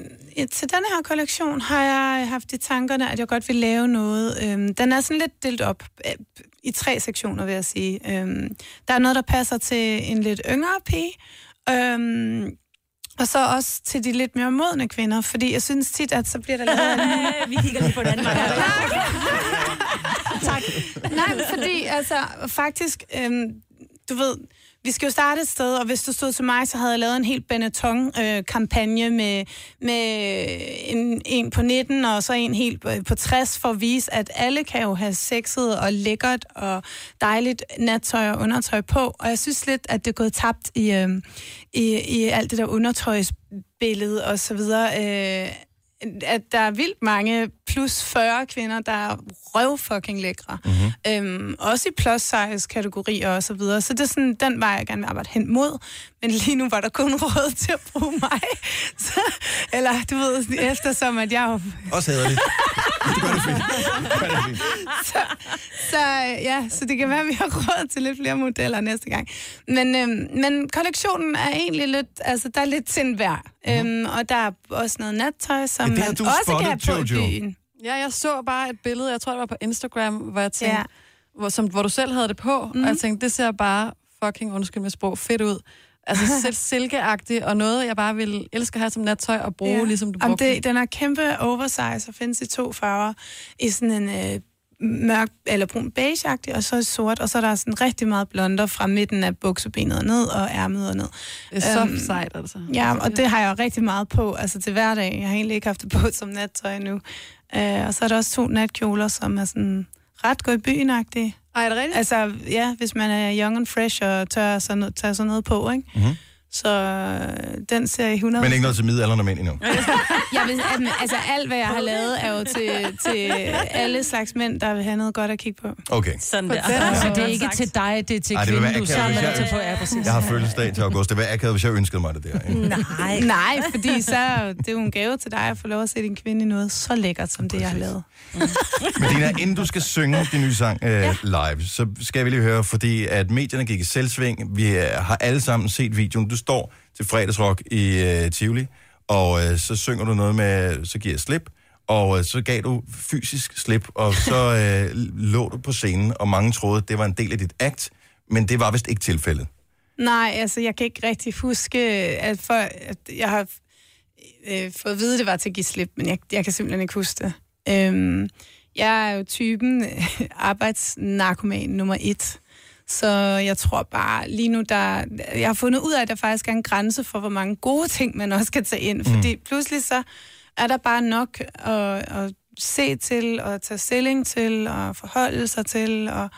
Speaker 14: til denne her kollektion har jeg haft i tankerne, at jeg godt vil lave noget. Um, den er sådan lidt delt op øh, i tre sektioner, vil jeg sige. Um, der er noget, der passer til en lidt yngre pige, um, og så også til de lidt mere modne kvinder, fordi jeg synes tit, at så bliver der lavet... *laughs*
Speaker 5: Vi kigger lige på den anden vej.
Speaker 14: tak. Nej, fordi altså, faktisk, øhm, du ved, vi skal jo starte et sted, og hvis du stod til mig, så havde jeg lavet en helt Benetton-kampagne øh, med, med en, en på 19 og så en helt øh, på- 60, for at vise, at alle kan jo have sexet og lækkert og dejligt nattøj og undertøj på. Og jeg synes lidt, at det er gået tabt i, øh, i, i alt det der undertøjsbillede og så videre. Øh, at der er vildt mange plus 40 kvinder, der er røv fucking lækre. Mm-hmm. Øhm, også i plus size kategorier og så videre. Så det er sådan, den vej, jeg gerne vil arbejde hen mod. Men lige nu var der kun råd til at bruge mig. Så, eller du ved, eftersom at jeg
Speaker 1: Også. Du gør det fint. Du gør det fint.
Speaker 14: så, så ja, så det kan være, at vi har råd til lidt flere modeller næste gang. Men, øhm, men kollektionen er egentlig lidt, altså der er lidt til hver. Mm-hmm. Øhm, og der er også noget nattøj, som
Speaker 4: Ja,
Speaker 14: man også
Speaker 4: spottet,
Speaker 14: kan have på i byen.
Speaker 4: Ja, jeg så bare et billede, jeg tror, det var på Instagram, hvor jeg tænkte,
Speaker 14: Ja.
Speaker 4: ja. hvor, som, hvor du selv havde det på, mm. og jeg tænkte, det ser bare fucking, undskyld med sprog, fedt ud. Altså *laughs* selv silkeagtigt, og noget, jeg bare vil elske at have som nattøj og bruge, ja. ligesom du brugte.
Speaker 14: det, den er kæmpe oversize og findes i to farver. I sådan en øh, mørk eller brun beige og så sort, og så er der sådan rigtig meget blonder fra midten af buksebenet og ned og ærmet og ned.
Speaker 4: Det er så
Speaker 14: Øhm,
Speaker 4: sejt, altså.
Speaker 14: Ja, og det har jeg jo rigtig meget på, altså til hverdag. Jeg har egentlig ikke haft det på *laughs* som nattøj endnu. Øh, og så er der også to natkjoler, som er sådan ret gå i byen.
Speaker 4: Ej, er det rigtigt?
Speaker 14: Altså, ja, hvis man er young and fresh og tør sådan noget, tage sådan noget på, ikke?
Speaker 1: Mhm.
Speaker 14: Så øh, den ser i 100...
Speaker 1: Men ikke noget til midalderne mænd endnu.
Speaker 14: Jeg *laughs* vil, altså alt, hvad jeg har lavet, er jo til, til alle slags mænd, der vil have noget godt at kigge på.
Speaker 1: Okay.
Speaker 5: Sådan
Speaker 2: der. Så det er ikke til dig, det er til
Speaker 1: Ej, det
Speaker 2: kvinden, du er sammen med til
Speaker 1: jeg-
Speaker 2: på. Ja, præcis.
Speaker 1: Jeg har fødselsdag til august. Det var akavet, hvis jeg ønskede mig det der. Ikke?
Speaker 14: Nej. Nej, fordi så det er jo en gave til dig at få lov at se din kvinde i noget så lækkert, som det, jeg har lavet.
Speaker 1: Men Dina, inden du skal synge din nye sang øh, ja. live, så skal vi lige høre, fordi at medierne gik i selvsving. Vi øh, har alle sammen set videoen. Du står til fredagsrock i øh, Tivoli, og øh, så synger du noget med, så giver jeg slip, og øh, så gav du fysisk slip, og *laughs* så øh, lå du på scenen, og mange troede, det var en del af dit act, men det var vist ikke tilfældet.
Speaker 14: Nej, altså jeg kan ikke rigtig huske, at, for, at jeg har øh, fået at vide, at det var til at give slip, men jeg, jeg kan simpelthen ikke huske det. Øhm, jeg er jo typen *laughs* arbejdsnarkoman nummer et. Så jeg tror bare, lige nu, der, jeg har fundet ud af, at der faktisk er en grænse for, hvor mange gode ting, man også kan tage ind. Fordi pludselig så er der bare nok at, at se til, og tage stilling til, og forholde sig til, og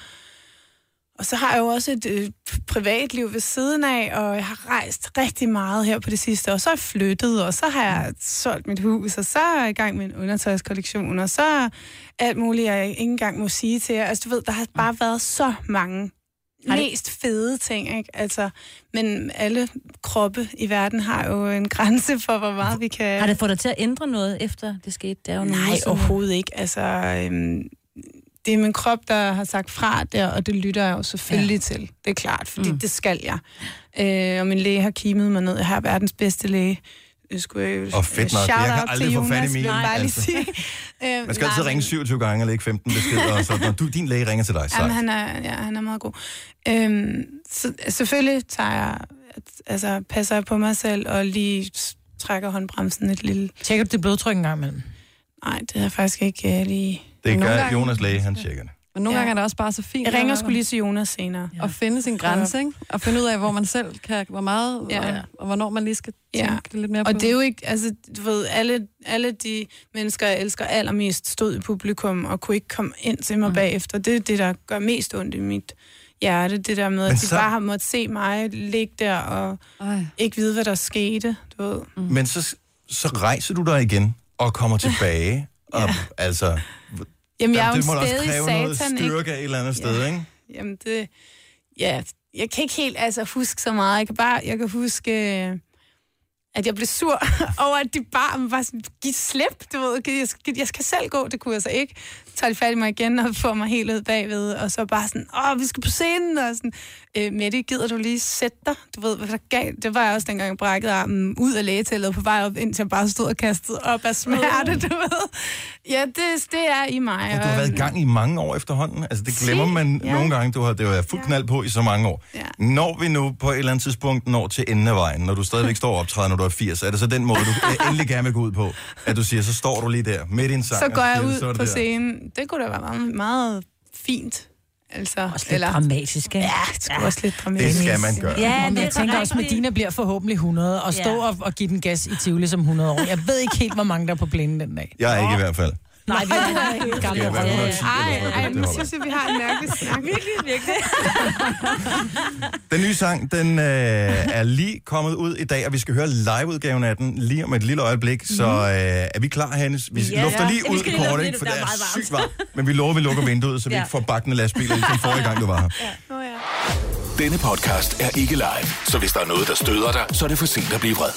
Speaker 14: og så har jeg jo også et øh, privatliv ved siden af, og jeg har rejst rigtig meget her på det sidste, og så er jeg flyttet, og så har jeg solgt mit hus, og så er jeg i gang med en undertøjskollektion, og så alt muligt, jeg ikke engang må sige til jer. Altså du ved, der har bare været så mange mest fede ting, ikke? Altså, men alle kroppe i verden har jo en grænse for, hvor meget vi kan...
Speaker 5: Har det fået dig til at ændre noget, efter det skete? Det er jo
Speaker 14: Nej,
Speaker 5: siden.
Speaker 14: overhovedet ikke. Altså, øhm, det er min krop, der har sagt fra der, og det lytter jeg jo selvfølgelig ja. til. Det er klart, fordi mm. det skal jeg. Øh, og min læge har kimet mig ned. Jeg har verdens bedste læge. Det skulle jeg jo
Speaker 1: Og fedt nok. Jeg kan aldrig få fat i
Speaker 14: bare lige
Speaker 1: altså.
Speaker 14: sige. *laughs* Øh,
Speaker 1: Man skal altid
Speaker 14: nej,
Speaker 1: ringe 27 gange og lægge 15 beskeder, og så når du, din læge ringer til dig,
Speaker 14: Jamen,
Speaker 1: så
Speaker 14: han er, ja, han er meget god. Øhm, så, selvfølgelig tager jeg, altså, passer jeg på mig selv og lige trækker håndbremsen et lille...
Speaker 2: Tjekker du dit blodtryk en gang imellem?
Speaker 14: Nej, det er faktisk ikke uh, lige...
Speaker 1: det gør Jonas læge, han tjekker det.
Speaker 4: Men nogle
Speaker 14: Ja.
Speaker 4: ja. gange er det også bare så fint.
Speaker 14: Jeg ringer
Speaker 4: at-
Speaker 14: skulle lige til Jonas senere.
Speaker 4: at finde sin grænse, ikke? Og finde ud af, hvor man selv kan, hvor meget,
Speaker 14: Ja.
Speaker 4: ja. og, og hvornår man lige skal tænke
Speaker 14: Ja.
Speaker 4: det lidt mere på.
Speaker 14: Og det er jo ikke, altså, du ved, alle, alle de mennesker, jeg elsker allermest, stod i publikum og kunne ikke komme ind til mig mm. bagefter. Det er det, der gør mest ondt i mit hjerte. Det der med, at
Speaker 1: Men
Speaker 14: de
Speaker 1: så-
Speaker 14: bare har måttet se mig ligge der og
Speaker 4: Ej.
Speaker 14: ikke vide, hvad der skete. Du ved.
Speaker 1: Mm. Men så, så rejser du dig igen og kommer *laughs* tilbage. Og, altså,
Speaker 14: Jamen, jeg er jo
Speaker 1: det må da også kræve
Speaker 14: satan,
Speaker 1: noget
Speaker 14: ikke?
Speaker 1: styrke af et eller andet sted, ikke?
Speaker 14: Jamen, det... Ja, jeg kan ikke helt altså, huske så meget. Jeg kan bare jeg kan huske, øh, at jeg blev sur *laughs* over, at de bare var sådan, giv slip, du ved, jeg skal, jeg skal selv gå, det kunne jeg så ikke. Så tager de fat i mig igen og får mig helt ud bagved, og så bare sådan, åh, vi skal på scenen, og sådan, øh, Mette, gider du lige sætte dig? Du ved, hvad der gav? Det var jeg også dengang, jeg brækkede armen ud af lægetællet på vej op, indtil jeg bare stod og kastede op af smerte, du ved. Ja, det, det er i mig.
Speaker 1: Og du har været i gang i mange år efterhånden. Altså, det glemmer man
Speaker 14: Ja.
Speaker 1: nogle gange. Du har det været fuld knald på i så mange år.
Speaker 14: Ja.
Speaker 1: Når vi nu på et eller andet tidspunkt når til enden af vejen, når du stadigvæk står og optræder, når du er 80, er det så den måde, du *laughs* endelig gerne vil gå ud på? At du siger, så står du lige der midt i en sang.
Speaker 14: så går jeg ud
Speaker 1: så det
Speaker 14: på scenen. Det kunne da være meget, meget fint.
Speaker 15: Altså,
Speaker 5: også lidt dramatisk, ikke?
Speaker 15: Ja, det skulle også lidt dramatisk.
Speaker 1: Det skal man gøre.
Speaker 5: Ja,
Speaker 2: Men
Speaker 5: det
Speaker 2: jeg
Speaker 5: er
Speaker 2: tænker også, at. Medina bliver forhåbentlig 100, og stå
Speaker 5: Ja.
Speaker 2: og, og give den gas i Tivoli som 100 år. Jeg ved ikke helt, hvor mange der er på plænen den dag.
Speaker 1: Jeg er ikke i hvert fald.
Speaker 2: Nej, det er ikke gamle
Speaker 1: jeg være 110 eller sådan
Speaker 15: Ej, ej, nu synes jeg, vi har en mærkelig snak.
Speaker 5: Virkelig, virkelig. *laughs*
Speaker 1: Den nye sang, den øh, er lige kommet ud i dag, og vi skal høre liveudgaven af den lige om et lille øjeblik. Så øh, er vi klar, Hannes? Vi
Speaker 5: Ja.
Speaker 1: lufter lige
Speaker 5: Ja, vi
Speaker 1: ud
Speaker 5: lufte
Speaker 1: kort, ikke? For det
Speaker 5: er
Speaker 1: er sygt varmt. Men vi lover, vi lukker vinduet, så vi
Speaker 5: Ja.
Speaker 1: ikke får bakkende lastbiler, ligesom forrige gang, du var her.
Speaker 7: Denne podcast er ikke live, så hvis der er noget, der støder dig, så er det for sent at blive vred.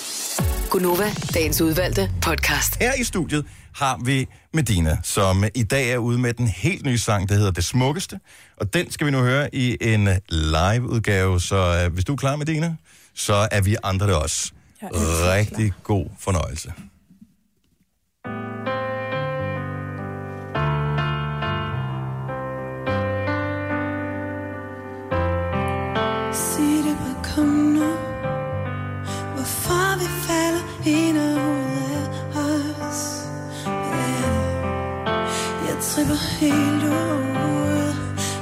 Speaker 6: Gunova, dagens udvalgte podcast.
Speaker 1: Her i studiet har vi Medina, som i dag er ude med den helt nye sang, der hedder Det Smukkeste. Og den skal vi nu høre i en live-udgave, så øh, hvis du er klar, Medina, så er vi andre det også. Rigtig god fornøjelse.
Speaker 14: Sig det bare, kom nu. Hvorfor vi falder ind og ud af os. Yeah. Jeg tripper helt ud.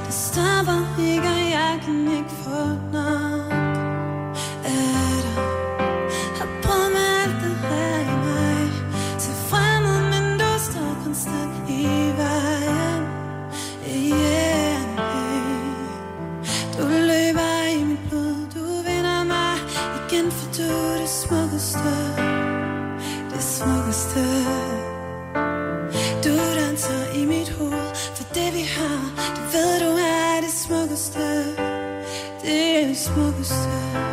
Speaker 14: Det stopper ikke, og jeg kan ikke få nok du er det smukkeste, det smukkeste. Du danser i mit hoved, for det vi har, det ved du er det smukkeste, det er det smukkeste.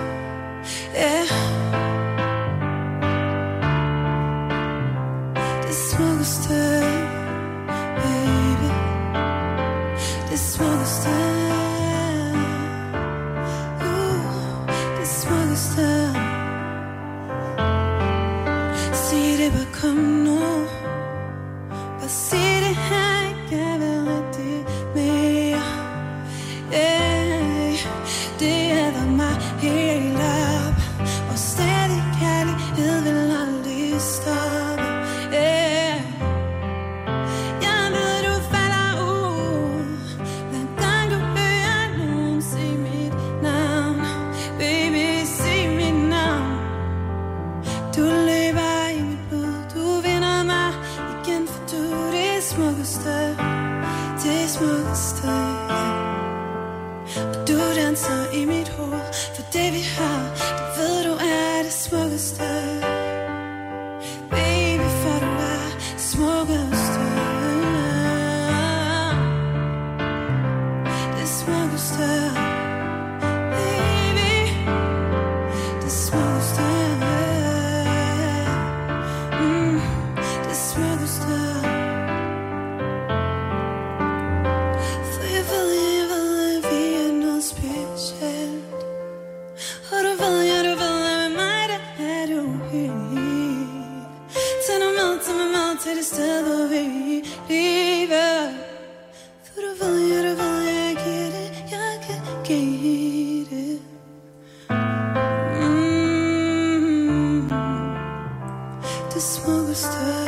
Speaker 14: Det smukkeste,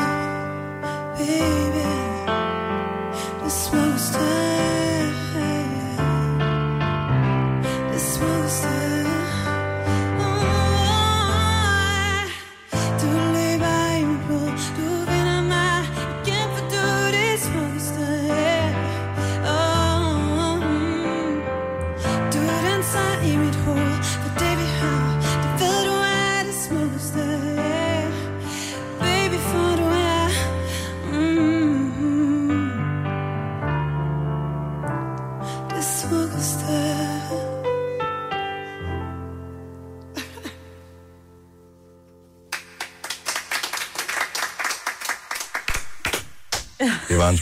Speaker 14: baby. Det smukkeste Det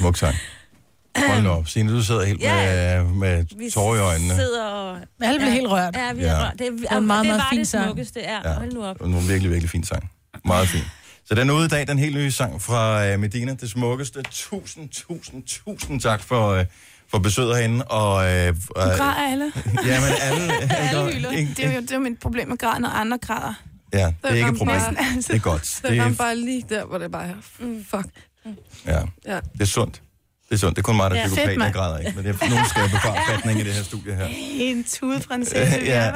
Speaker 1: smuk sang. Hold nu op. Signe, du sidder helt
Speaker 5: Ja.
Speaker 1: med, med tårer i øjnene.
Speaker 5: sidder og...
Speaker 2: Alle blev helt rørt.
Speaker 5: Ja, vi
Speaker 1: Ja.
Speaker 5: er rørt. Det, er,
Speaker 2: er en meget,
Speaker 5: det
Speaker 2: meget
Speaker 5: var
Speaker 2: fin
Speaker 5: det
Speaker 2: sang.
Speaker 5: smukkeste. Ja,
Speaker 1: Ja.
Speaker 5: hold nu op.
Speaker 1: Det var en virkelig, virkelig fin sang. Meget fin. Så den er ude i dag, den helt nye sang fra uh, Medina, det smukkeste. Tusind, tusind, tusind tak for, uh, for besøget herinde. Og, uh,
Speaker 15: Du græder alle.
Speaker 1: Ja, men alle...
Speaker 15: Alle hylder. Det er jo det er jo mit problem med græd, når andre græder.
Speaker 1: Ja, det er ikke et problem.
Speaker 4: bare-
Speaker 1: Det er godt. *laughs*
Speaker 4: Det
Speaker 1: Det
Speaker 4: er
Speaker 1: er,
Speaker 4: bare lige der, hvor det bare er. Fuck.
Speaker 1: Ja,
Speaker 4: Ja.
Speaker 1: det er sundt. Det er sundt. Det er kun mig, der
Speaker 14: Ja.
Speaker 1: er
Speaker 14: Fedt,
Speaker 1: psykopat, jeg græder ikke. Men det er nogen, der skal bevare *laughs* fatning i det her studie her.
Speaker 14: En tudeprinsesse,
Speaker 1: Ja.
Speaker 14: ja. ja.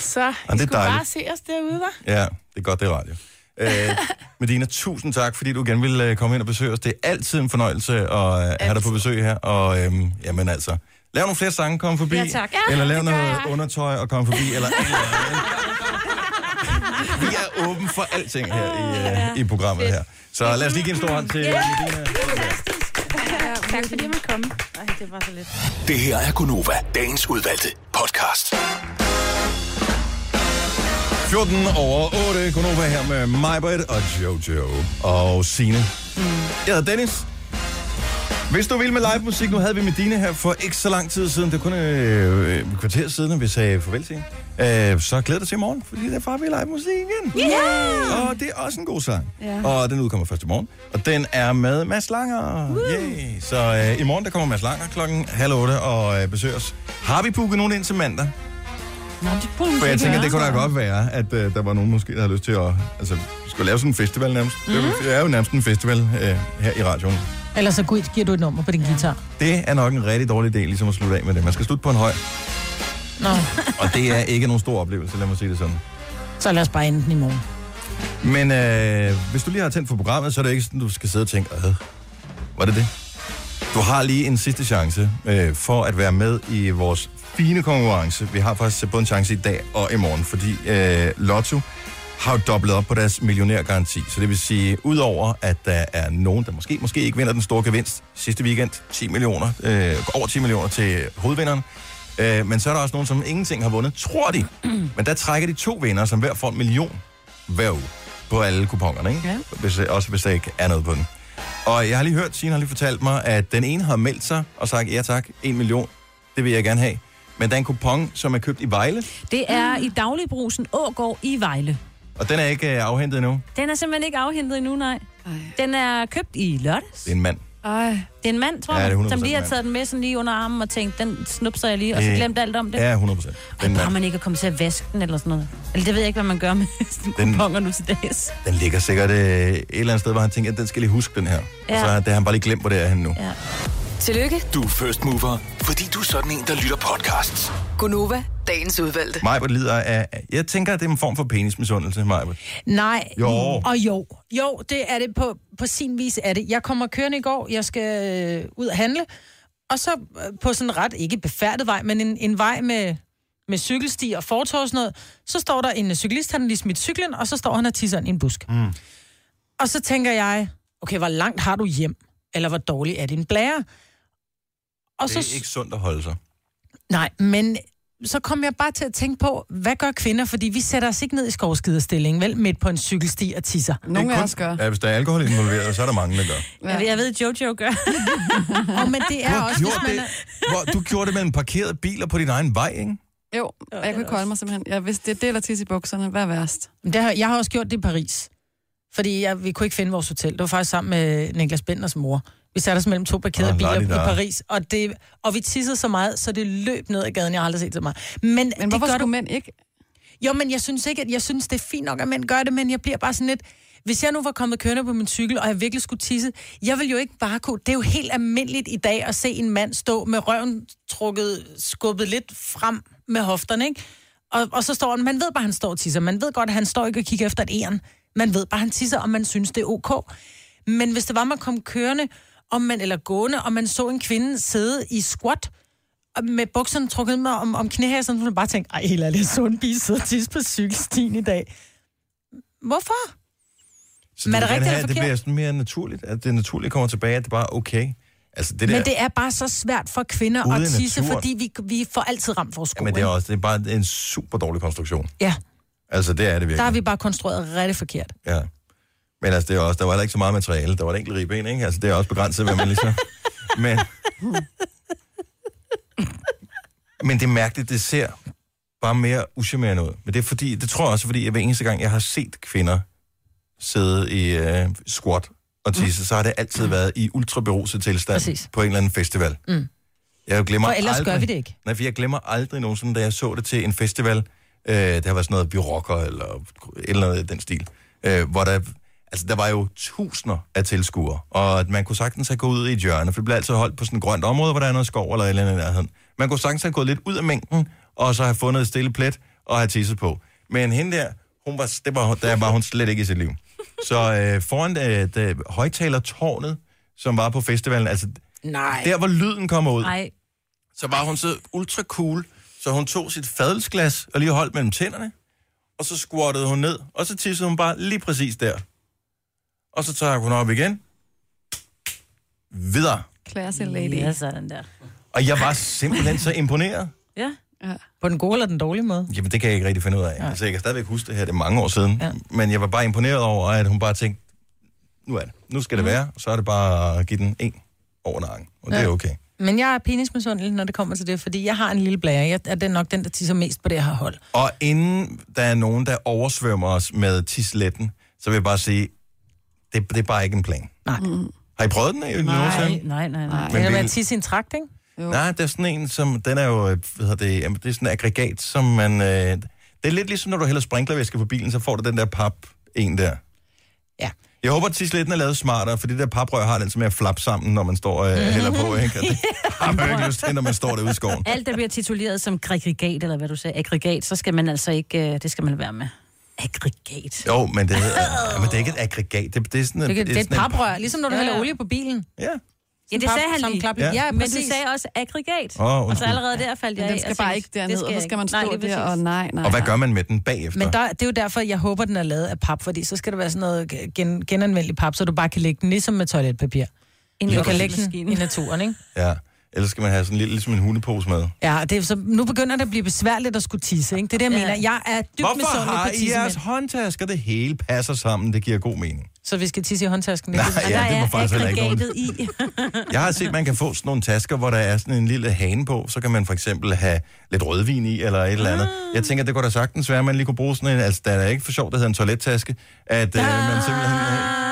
Speaker 14: Så
Speaker 1: det er
Speaker 14: skulle bare
Speaker 1: dejligt.
Speaker 14: se os derude, hva'?
Speaker 1: Ja, det er godt, det er radio. Øh, Medina, tusind tak, fordi du igen ville øh, komme ind og besøge os. Det er altid en fornøjelse at øh, have dig på besøg her. Og øhm, jamen altså, lav nogle flere sange, kom forbi.
Speaker 5: Ja, tak. Ja,
Speaker 1: eller lav noget
Speaker 5: jeg.
Speaker 1: undertøj og kom forbi. Eller, eller, Vi er *laughs* åben for alting her i, øh, i programmet her. Så lad os lige give en stor hånd til
Speaker 5: Ja.
Speaker 1: Medina.
Speaker 14: Tak fordi jeg måtte komme.
Speaker 5: Ej, det var så lidt.
Speaker 7: Det her er Gunova, dagens udvalgte podcast.
Speaker 1: 14 over 8. Gunova her med Majbert og Jojo og Sine. Mm. Jeg hedder Dennis. Hvis du vil med live musik, nu havde vi Medina her for ikke så lang tid siden. Det er kun øh, et kvarter siden, at vi sagde farvel til hende. Øh, så glæder dig til i morgen, fordi der får vi live musik igen.
Speaker 5: Yeah!
Speaker 1: Og det er også en god sang.
Speaker 4: Ja.
Speaker 1: Og den udkommer først i morgen. Og den er med Mads Langer. Yay. Så øh, i morgen der kommer Mads Langer klokken halv otte og øh, besøger os. Har vi booket nogen ind til mandag? For jeg tænker, det kunne da godt være, at øh, der var nogen måske, der havde lyst til at... Altså, skulle lave sådan en festival nærmest. Mm. Det er jo nærmest en festival øh, her i radioen.
Speaker 2: Ellers så gi- giver du et nummer på din guitar.
Speaker 1: Det er nok en rigtig dårlig idé, ligesom at slutte af med det. Man skal slutte på en høj,
Speaker 2: Nå, *laughs*
Speaker 1: og det er ikke nogen stor oplevelse, lad mig sige det sådan.
Speaker 2: så lad os bare ende den i morgen.
Speaker 1: Men øh, hvis du lige har tændt for programmet, så er det ikke sådan, du skal sidde og tænke, øh, var det det? Du har lige en sidste chance øh, for at være med i vores fine konkurrence. Vi har faktisk både en chance i dag og i morgen, fordi øh, Lotto har jo dobblet op på deres millionærgaranti. Så det vil sige, udover at der er nogen, der måske, måske ikke vinder den store gevinst sidste weekend, 10 millioner, øh, over 10 millioner til hovedvinderen, øh, men så er der også nogen, som ingenting har vundet, tror de. Men der trækker de to vinder, som hver får en million hver uge på alle kupongerne, ikke?
Speaker 4: Ja.
Speaker 1: Hvis, også hvis der ikke er noget på den. Og jeg har lige hørt, Signe har lige fortalt mig, at den ene har meldt sig og sagt, ja tak, en million, det vil jeg gerne have. Men der er en kupon, som er købt i Vejle,
Speaker 5: Det er i dagligbrusen Ågård i Vejle.
Speaker 1: Og den er ikke øh, afhentet endnu.
Speaker 5: Den er simpelthen ikke afhentet endnu, nej.
Speaker 4: Ej.
Speaker 5: Den er købt i lørdags.
Speaker 1: Det er en mand.
Speaker 4: Ej.
Speaker 5: Det er en mand, tror
Speaker 1: Ja,
Speaker 5: jeg,
Speaker 1: det er 100%
Speaker 5: som lige har
Speaker 1: mand.
Speaker 5: taget den med sådan lige under armen og tænkt, den snupser jeg lige, og så
Speaker 1: Øh,
Speaker 5: glemt alt om det.
Speaker 1: Ja, 100 procent.
Speaker 5: Ej, bare man ikke er kommet til at vaske den eller sådan noget. Eller det ved jeg ikke, hvad man gør med *laughs* sådan
Speaker 1: Den-
Speaker 5: kuponer nu til dags.
Speaker 1: Den ligger sikkert øh, et eller andet sted, hvor han tænker, at den skal lige huske den her. Ja.
Speaker 5: Ja.
Speaker 1: Og så har det har han bare lige glemt, hvor det er henne nu.
Speaker 5: Ja.
Speaker 6: Tillykke,
Speaker 7: Du er first mover, fordi du er sådan en, der lytter podcasts.
Speaker 6: Gunova, dagens udvalgte.
Speaker 1: Majbert lider af... Jeg tænker, at det er en form for penismisundelse, Majbert.
Speaker 2: Nej.
Speaker 1: Jo.
Speaker 2: Og jo. Jo, det er det på, på sin vis er det. Jeg kommer kørende i går, jeg skal øh, ud og handle, og så øh, på sådan en ret, ikke befærdet vej, men en, en vej med, med cykelsti og fortov og sådan noget, så står der en cyklist, han har lige smidt cyklen, og så står han og tisser i en busk.
Speaker 1: Mm.
Speaker 2: Og så tænker jeg, okay, hvor langt har du hjem? Eller hvor dårlig er din blære? Og
Speaker 1: Det
Speaker 2: så,
Speaker 1: er ikke sundt at holde sig.
Speaker 2: Nej, men så kom jeg bare til at tænke på, hvad gør kvinder? Fordi vi sætter os ikke ned i skovskiderstilling, vel, midt på en cykelsti og tisser.
Speaker 4: Nogle af os gør.
Speaker 1: Ja, hvis der er alkohol involveret, så er der mange, der gør.
Speaker 5: Jeg, ved- jeg ved, Jojo gør. *laughs*
Speaker 2: Og men det
Speaker 1: Du
Speaker 2: er
Speaker 1: har
Speaker 2: også, hvis man
Speaker 1: det.
Speaker 2: er...
Speaker 1: Hvor, du gjorde det med en parkeret biler på din egen vej, ikke?
Speaker 4: Jo, og jeg kunne ikke holde mig simpelthen. Jeg, hvis det er det eller tisse i bukserne, hvad er værst?
Speaker 2: Det har, jeg har også gjort det i Paris. Fordi jeg, vi kunne ikke finde vores hotel. Det var faktisk sammen med Niklas Benders mor. Vi satte os mellem to parkerede
Speaker 1: Ah,
Speaker 2: biler i. Paris. Og, det, og vi tissede så meget, så det løb ned ad gaden. Jeg har aldrig set så meget. Men,
Speaker 4: Men
Speaker 2: det
Speaker 4: hvorfor
Speaker 2: gør
Speaker 4: skulle
Speaker 2: du...
Speaker 4: mænd ikke?
Speaker 2: Jo, men jeg synes ikke, at jeg synes, det er fint nok, at mænd gør det, men jeg bliver bare sådan lidt... Hvis jeg nu var kommet kørende på min cykel, og jeg virkelig skulle tisse, jeg vil jo ikke bare kunne... Det er jo helt almindeligt i dag at se en mand stå med røven trukket, skubbet lidt frem med hofterne, ikke? Og, og så står han, man ved bare, at han står og tisser. Man ved godt, at han står ikke og kigger efter et æren. Man ved bare, han tisser, og man synes, det er ok. Men hvis det var, man kom kørende, om man, eller gående, og man så en kvinde sidde i squat, med bukserne trukket med om, om knæhæsen, så ville man bare tænke, ej, helt ærligt, så en sidder og tisse på cykelstien i dag. Hvorfor?
Speaker 1: Så
Speaker 2: Men er det rigtigt
Speaker 1: have,
Speaker 2: eller
Speaker 1: det bliver sådan mere naturligt, at det naturligt kommer tilbage, at det bare er okay. Altså det der,
Speaker 2: Men det er bare så svært for kvinder
Speaker 1: Ude
Speaker 2: at tisse,
Speaker 1: naturen.
Speaker 2: fordi vi, vi får altid ramt vores sko.
Speaker 1: men det er også det er bare en super dårlig konstruktion.
Speaker 2: Ja,
Speaker 1: Altså det er det virkelig.
Speaker 2: der har vi bare konstrueret rigtig forkert.
Speaker 1: Ja. Men altså, det er også, der var heller ikke så meget materiale. Der var et enkelt ribben, ikke? Altså, det er også begrænset, hvad man ligesom... *laughs* Men... Men det er mærkeligt, det ser bare mere uschammerende ud. Men det er fordi, det tror jeg også, fordi jeg hver eneste gang, jeg har set kvinder sidde i uh, squat og tisse, mm. så har det altid været i ultraberuset tilstand
Speaker 2: Præcis.
Speaker 1: på en eller anden festival.
Speaker 2: Mm.
Speaker 1: Jeg glemmer
Speaker 2: For ellers
Speaker 1: aldrig,
Speaker 2: gør vi det ikke.
Speaker 1: Nej, for jeg glemmer aldrig nogensinde, da jeg så det til en festival. Øh, det har været sådan noget, vi rocker eller et eller andet den stil. Øh, hvor der Altså, der var jo tusinder af tilskuere, og at man kunne sagtens have gået ud i et hjørne, for det blev altid holdt på sådan et grønt område, hvor der er noget skov eller et eller andet i nærheden. Man kunne sagtens have gået lidt ud af mængden, og så have fundet et stille plet og have tisset på. Men hende der, hun var, det var, der var hun slet ikke i sit liv. Så øh, foran øh, det, højtalertårnet, som var på festivalen, altså
Speaker 2: Nej.
Speaker 1: der hvor lyden kommer ud,
Speaker 5: Nej.
Speaker 1: så var hun så ultra cool, så hun tog sit fadelsglas og lige holdt mellem tænderne, og så squattede hun ned, og så tissede hun bare lige præcis der. Og så tager hun op igen. Videre.
Speaker 4: Classy lady.
Speaker 5: Ja, sådan der.
Speaker 1: Og jeg var simpelthen så imponeret. *laughs*
Speaker 5: Ja.
Speaker 4: ja.
Speaker 2: På den gode eller den dårlige måde?
Speaker 1: Jamen, det kan jeg ikke rigtig finde ud af. Altså, jeg kan stadigvæk huske det her, det er mange år siden. Ja. Men jeg var bare imponeret over, at hun bare tænkte, nu er det. Nu skal det
Speaker 2: Mhm.
Speaker 1: være, og så er det bare at give den en over nakken. Og det
Speaker 2: Ja.
Speaker 1: er okay.
Speaker 2: Men jeg er penismisundelig, når det kommer til det, fordi jeg har en lille blære. Jeg er den nok den, der tisser mest på det her hold.
Speaker 1: Og inden der er nogen, der oversvømmer os med tisletten, så vil jeg bare sige, det, det er bare ikke en plan.
Speaker 2: Nej.
Speaker 4: Mm.
Speaker 1: Har I prøvet den?
Speaker 5: Nej, nej, nej, nej.
Speaker 2: Men det er at tisse i en trakt, ikke?
Speaker 4: Jo.
Speaker 1: Nej, det er sådan en, som, den er jo, øh, hvad hedder det, det er sådan en aggregat, som man, øh, det er lidt ligesom, når du hælder sprinklervæske på bilen, så får du den der pap en der.
Speaker 2: Ja.
Speaker 1: Jeg håber, at tisletten er lavet smartere, for det der paprør har den som er at flappe sammen, når man står øh, hælder på, ikke? Og det *laughs* har man jo ikke lyst til, når man står derude i skoven.
Speaker 5: Alt, der bliver tituleret som aggregat, eller hvad du sagde, aggregat, så skal man altså ikke, øh, det skal man være med. Aggregat.
Speaker 1: Jo, men det, hedder, ja, men det er ikke et aggregat. Det, det er sådan,
Speaker 2: Det, det, det er et paprør, ligesom når du
Speaker 5: Ja,
Speaker 2: hælder
Speaker 5: ja.
Speaker 2: olie på bilen.
Speaker 1: Ja.
Speaker 5: Ja, det sagde han lige.
Speaker 2: klap-
Speaker 1: Ja.
Speaker 2: Ja,
Speaker 5: Men du sagde også aggregat.
Speaker 1: Åh,
Speaker 5: og så allerede der faldt jeg
Speaker 4: Men den skal bare ikke derned, og så skal man.
Speaker 5: Nej,
Speaker 4: stå
Speaker 5: lige
Speaker 4: der, og nej, nej.
Speaker 1: Og hvad
Speaker 4: nej.
Speaker 1: gør man med den bagefter?
Speaker 2: Men der, det er jo derfor, jeg håber, den er lavet af pap, fordi så skal det være sådan noget gen, genanvendelig pap, så du bare kan lægge den ligesom med toiletpapir.
Speaker 5: Ind i
Speaker 2: Du kan lægge den i naturen, ikke? *laughs*
Speaker 1: Ja. Ellers skal man have sådan en lille, ligesom en hundepose med.
Speaker 2: Ja, det er, så nu begynder det at blive besværligt at skulle tisse, ikke? Det er det, jeg
Speaker 5: Ja.
Speaker 2: mener. Jeg er dybt
Speaker 1: Hvorfor
Speaker 2: misundelig
Speaker 1: har
Speaker 2: på
Speaker 1: I jeres håndtasker? Det hele passer sammen. Det giver god mening.
Speaker 2: Så vi skal tisse i håndtasken.
Speaker 1: Nej, ja,
Speaker 5: Der
Speaker 1: det må
Speaker 5: er
Speaker 1: faktisk heller ikke nogen.
Speaker 5: i. *laughs*
Speaker 1: Jeg har set, at man kan få sådan nogle tasker, hvor der er sådan en lille hane på. Så kan man for eksempel have lidt rødvin i, eller et eller andet. Jeg tænker, det kunne da sagtens være, at man lige kunne bruge sådan en... Altså, der er ikke for sjovt, det hedder en toilettaske. At øh, man simpelthen øh,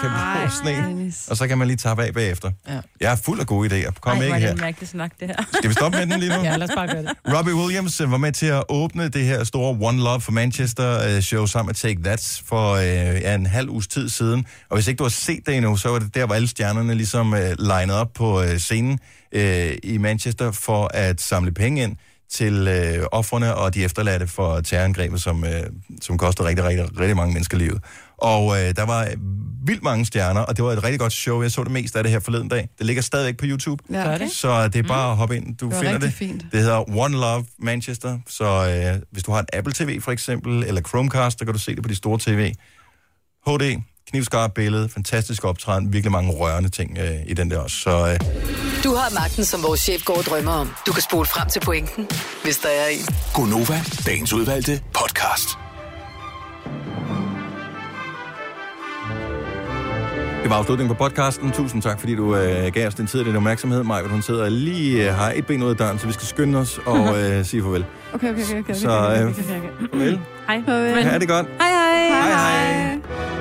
Speaker 1: kan bruge sådan en.
Speaker 4: Dennis.
Speaker 1: Og så kan man lige tappe af bagefter.
Speaker 2: Ja.
Speaker 1: Jeg er fuld af gode idéer. Kom
Speaker 5: Ej, hvor
Speaker 1: ikke
Speaker 5: er
Speaker 1: her.
Speaker 5: en mærkelig snak, det her.
Speaker 1: Skal vi stoppe med den lige nu? *laughs*
Speaker 2: Ja, lad os bare gøre det.
Speaker 1: Robbie Williams øh, var med til at åbne det her store One Love for Manchester øh, show sammen med Take That for øh, ja, en halv uges tid siden. Og hvis ikke du har set det endnu, så var det der, hvor alle stjernerne ligesom øh, lined op på øh, scenen øh, i Manchester for at samle penge ind til øh, offrene og de efterladte for terrorangrebet, som, øh, som koster rigtig, rigtig, rigtig mange mennesker livet. Og øh, der var vildt mange stjerner, og det var et rigtig godt show. Jeg så det mest af det her forleden dag. Det ligger stadigvæk på YouTube.
Speaker 4: Ja, okay.
Speaker 2: det?
Speaker 1: Så det er bare at hoppe ind. Du
Speaker 4: Det
Speaker 1: finder det.
Speaker 4: fint.
Speaker 1: Det hedder One Love Manchester. Så øh, hvis du har et Apple TV for eksempel, eller Chromecast, så kan du se det på de store tv. HD, knivskarpt billede, fantastisk optræden, virkelig mange rørende ting øh, i den der også. Så øh,
Speaker 6: Du har magten, som vores chef går og drømmer om. Du kan spole frem til pointen, hvis der er en.
Speaker 7: Gonova, dagens udvalgte podcast.
Speaker 1: Det var afslutningen på podcasten. Tusind tak, fordi du øh, gav os den tid og din opmærksomhed. Maja, hun sidder lige øh, har et ben ud af døren, så vi skal skynde os og *laughs* øh, sige farvel.
Speaker 4: Okay, okay, okay. okay,
Speaker 1: Så, øh. Farvel.
Speaker 5: Hej.
Speaker 4: Farvel.
Speaker 1: Ha' det godt.
Speaker 5: Hej, hej.
Speaker 1: Hej hej.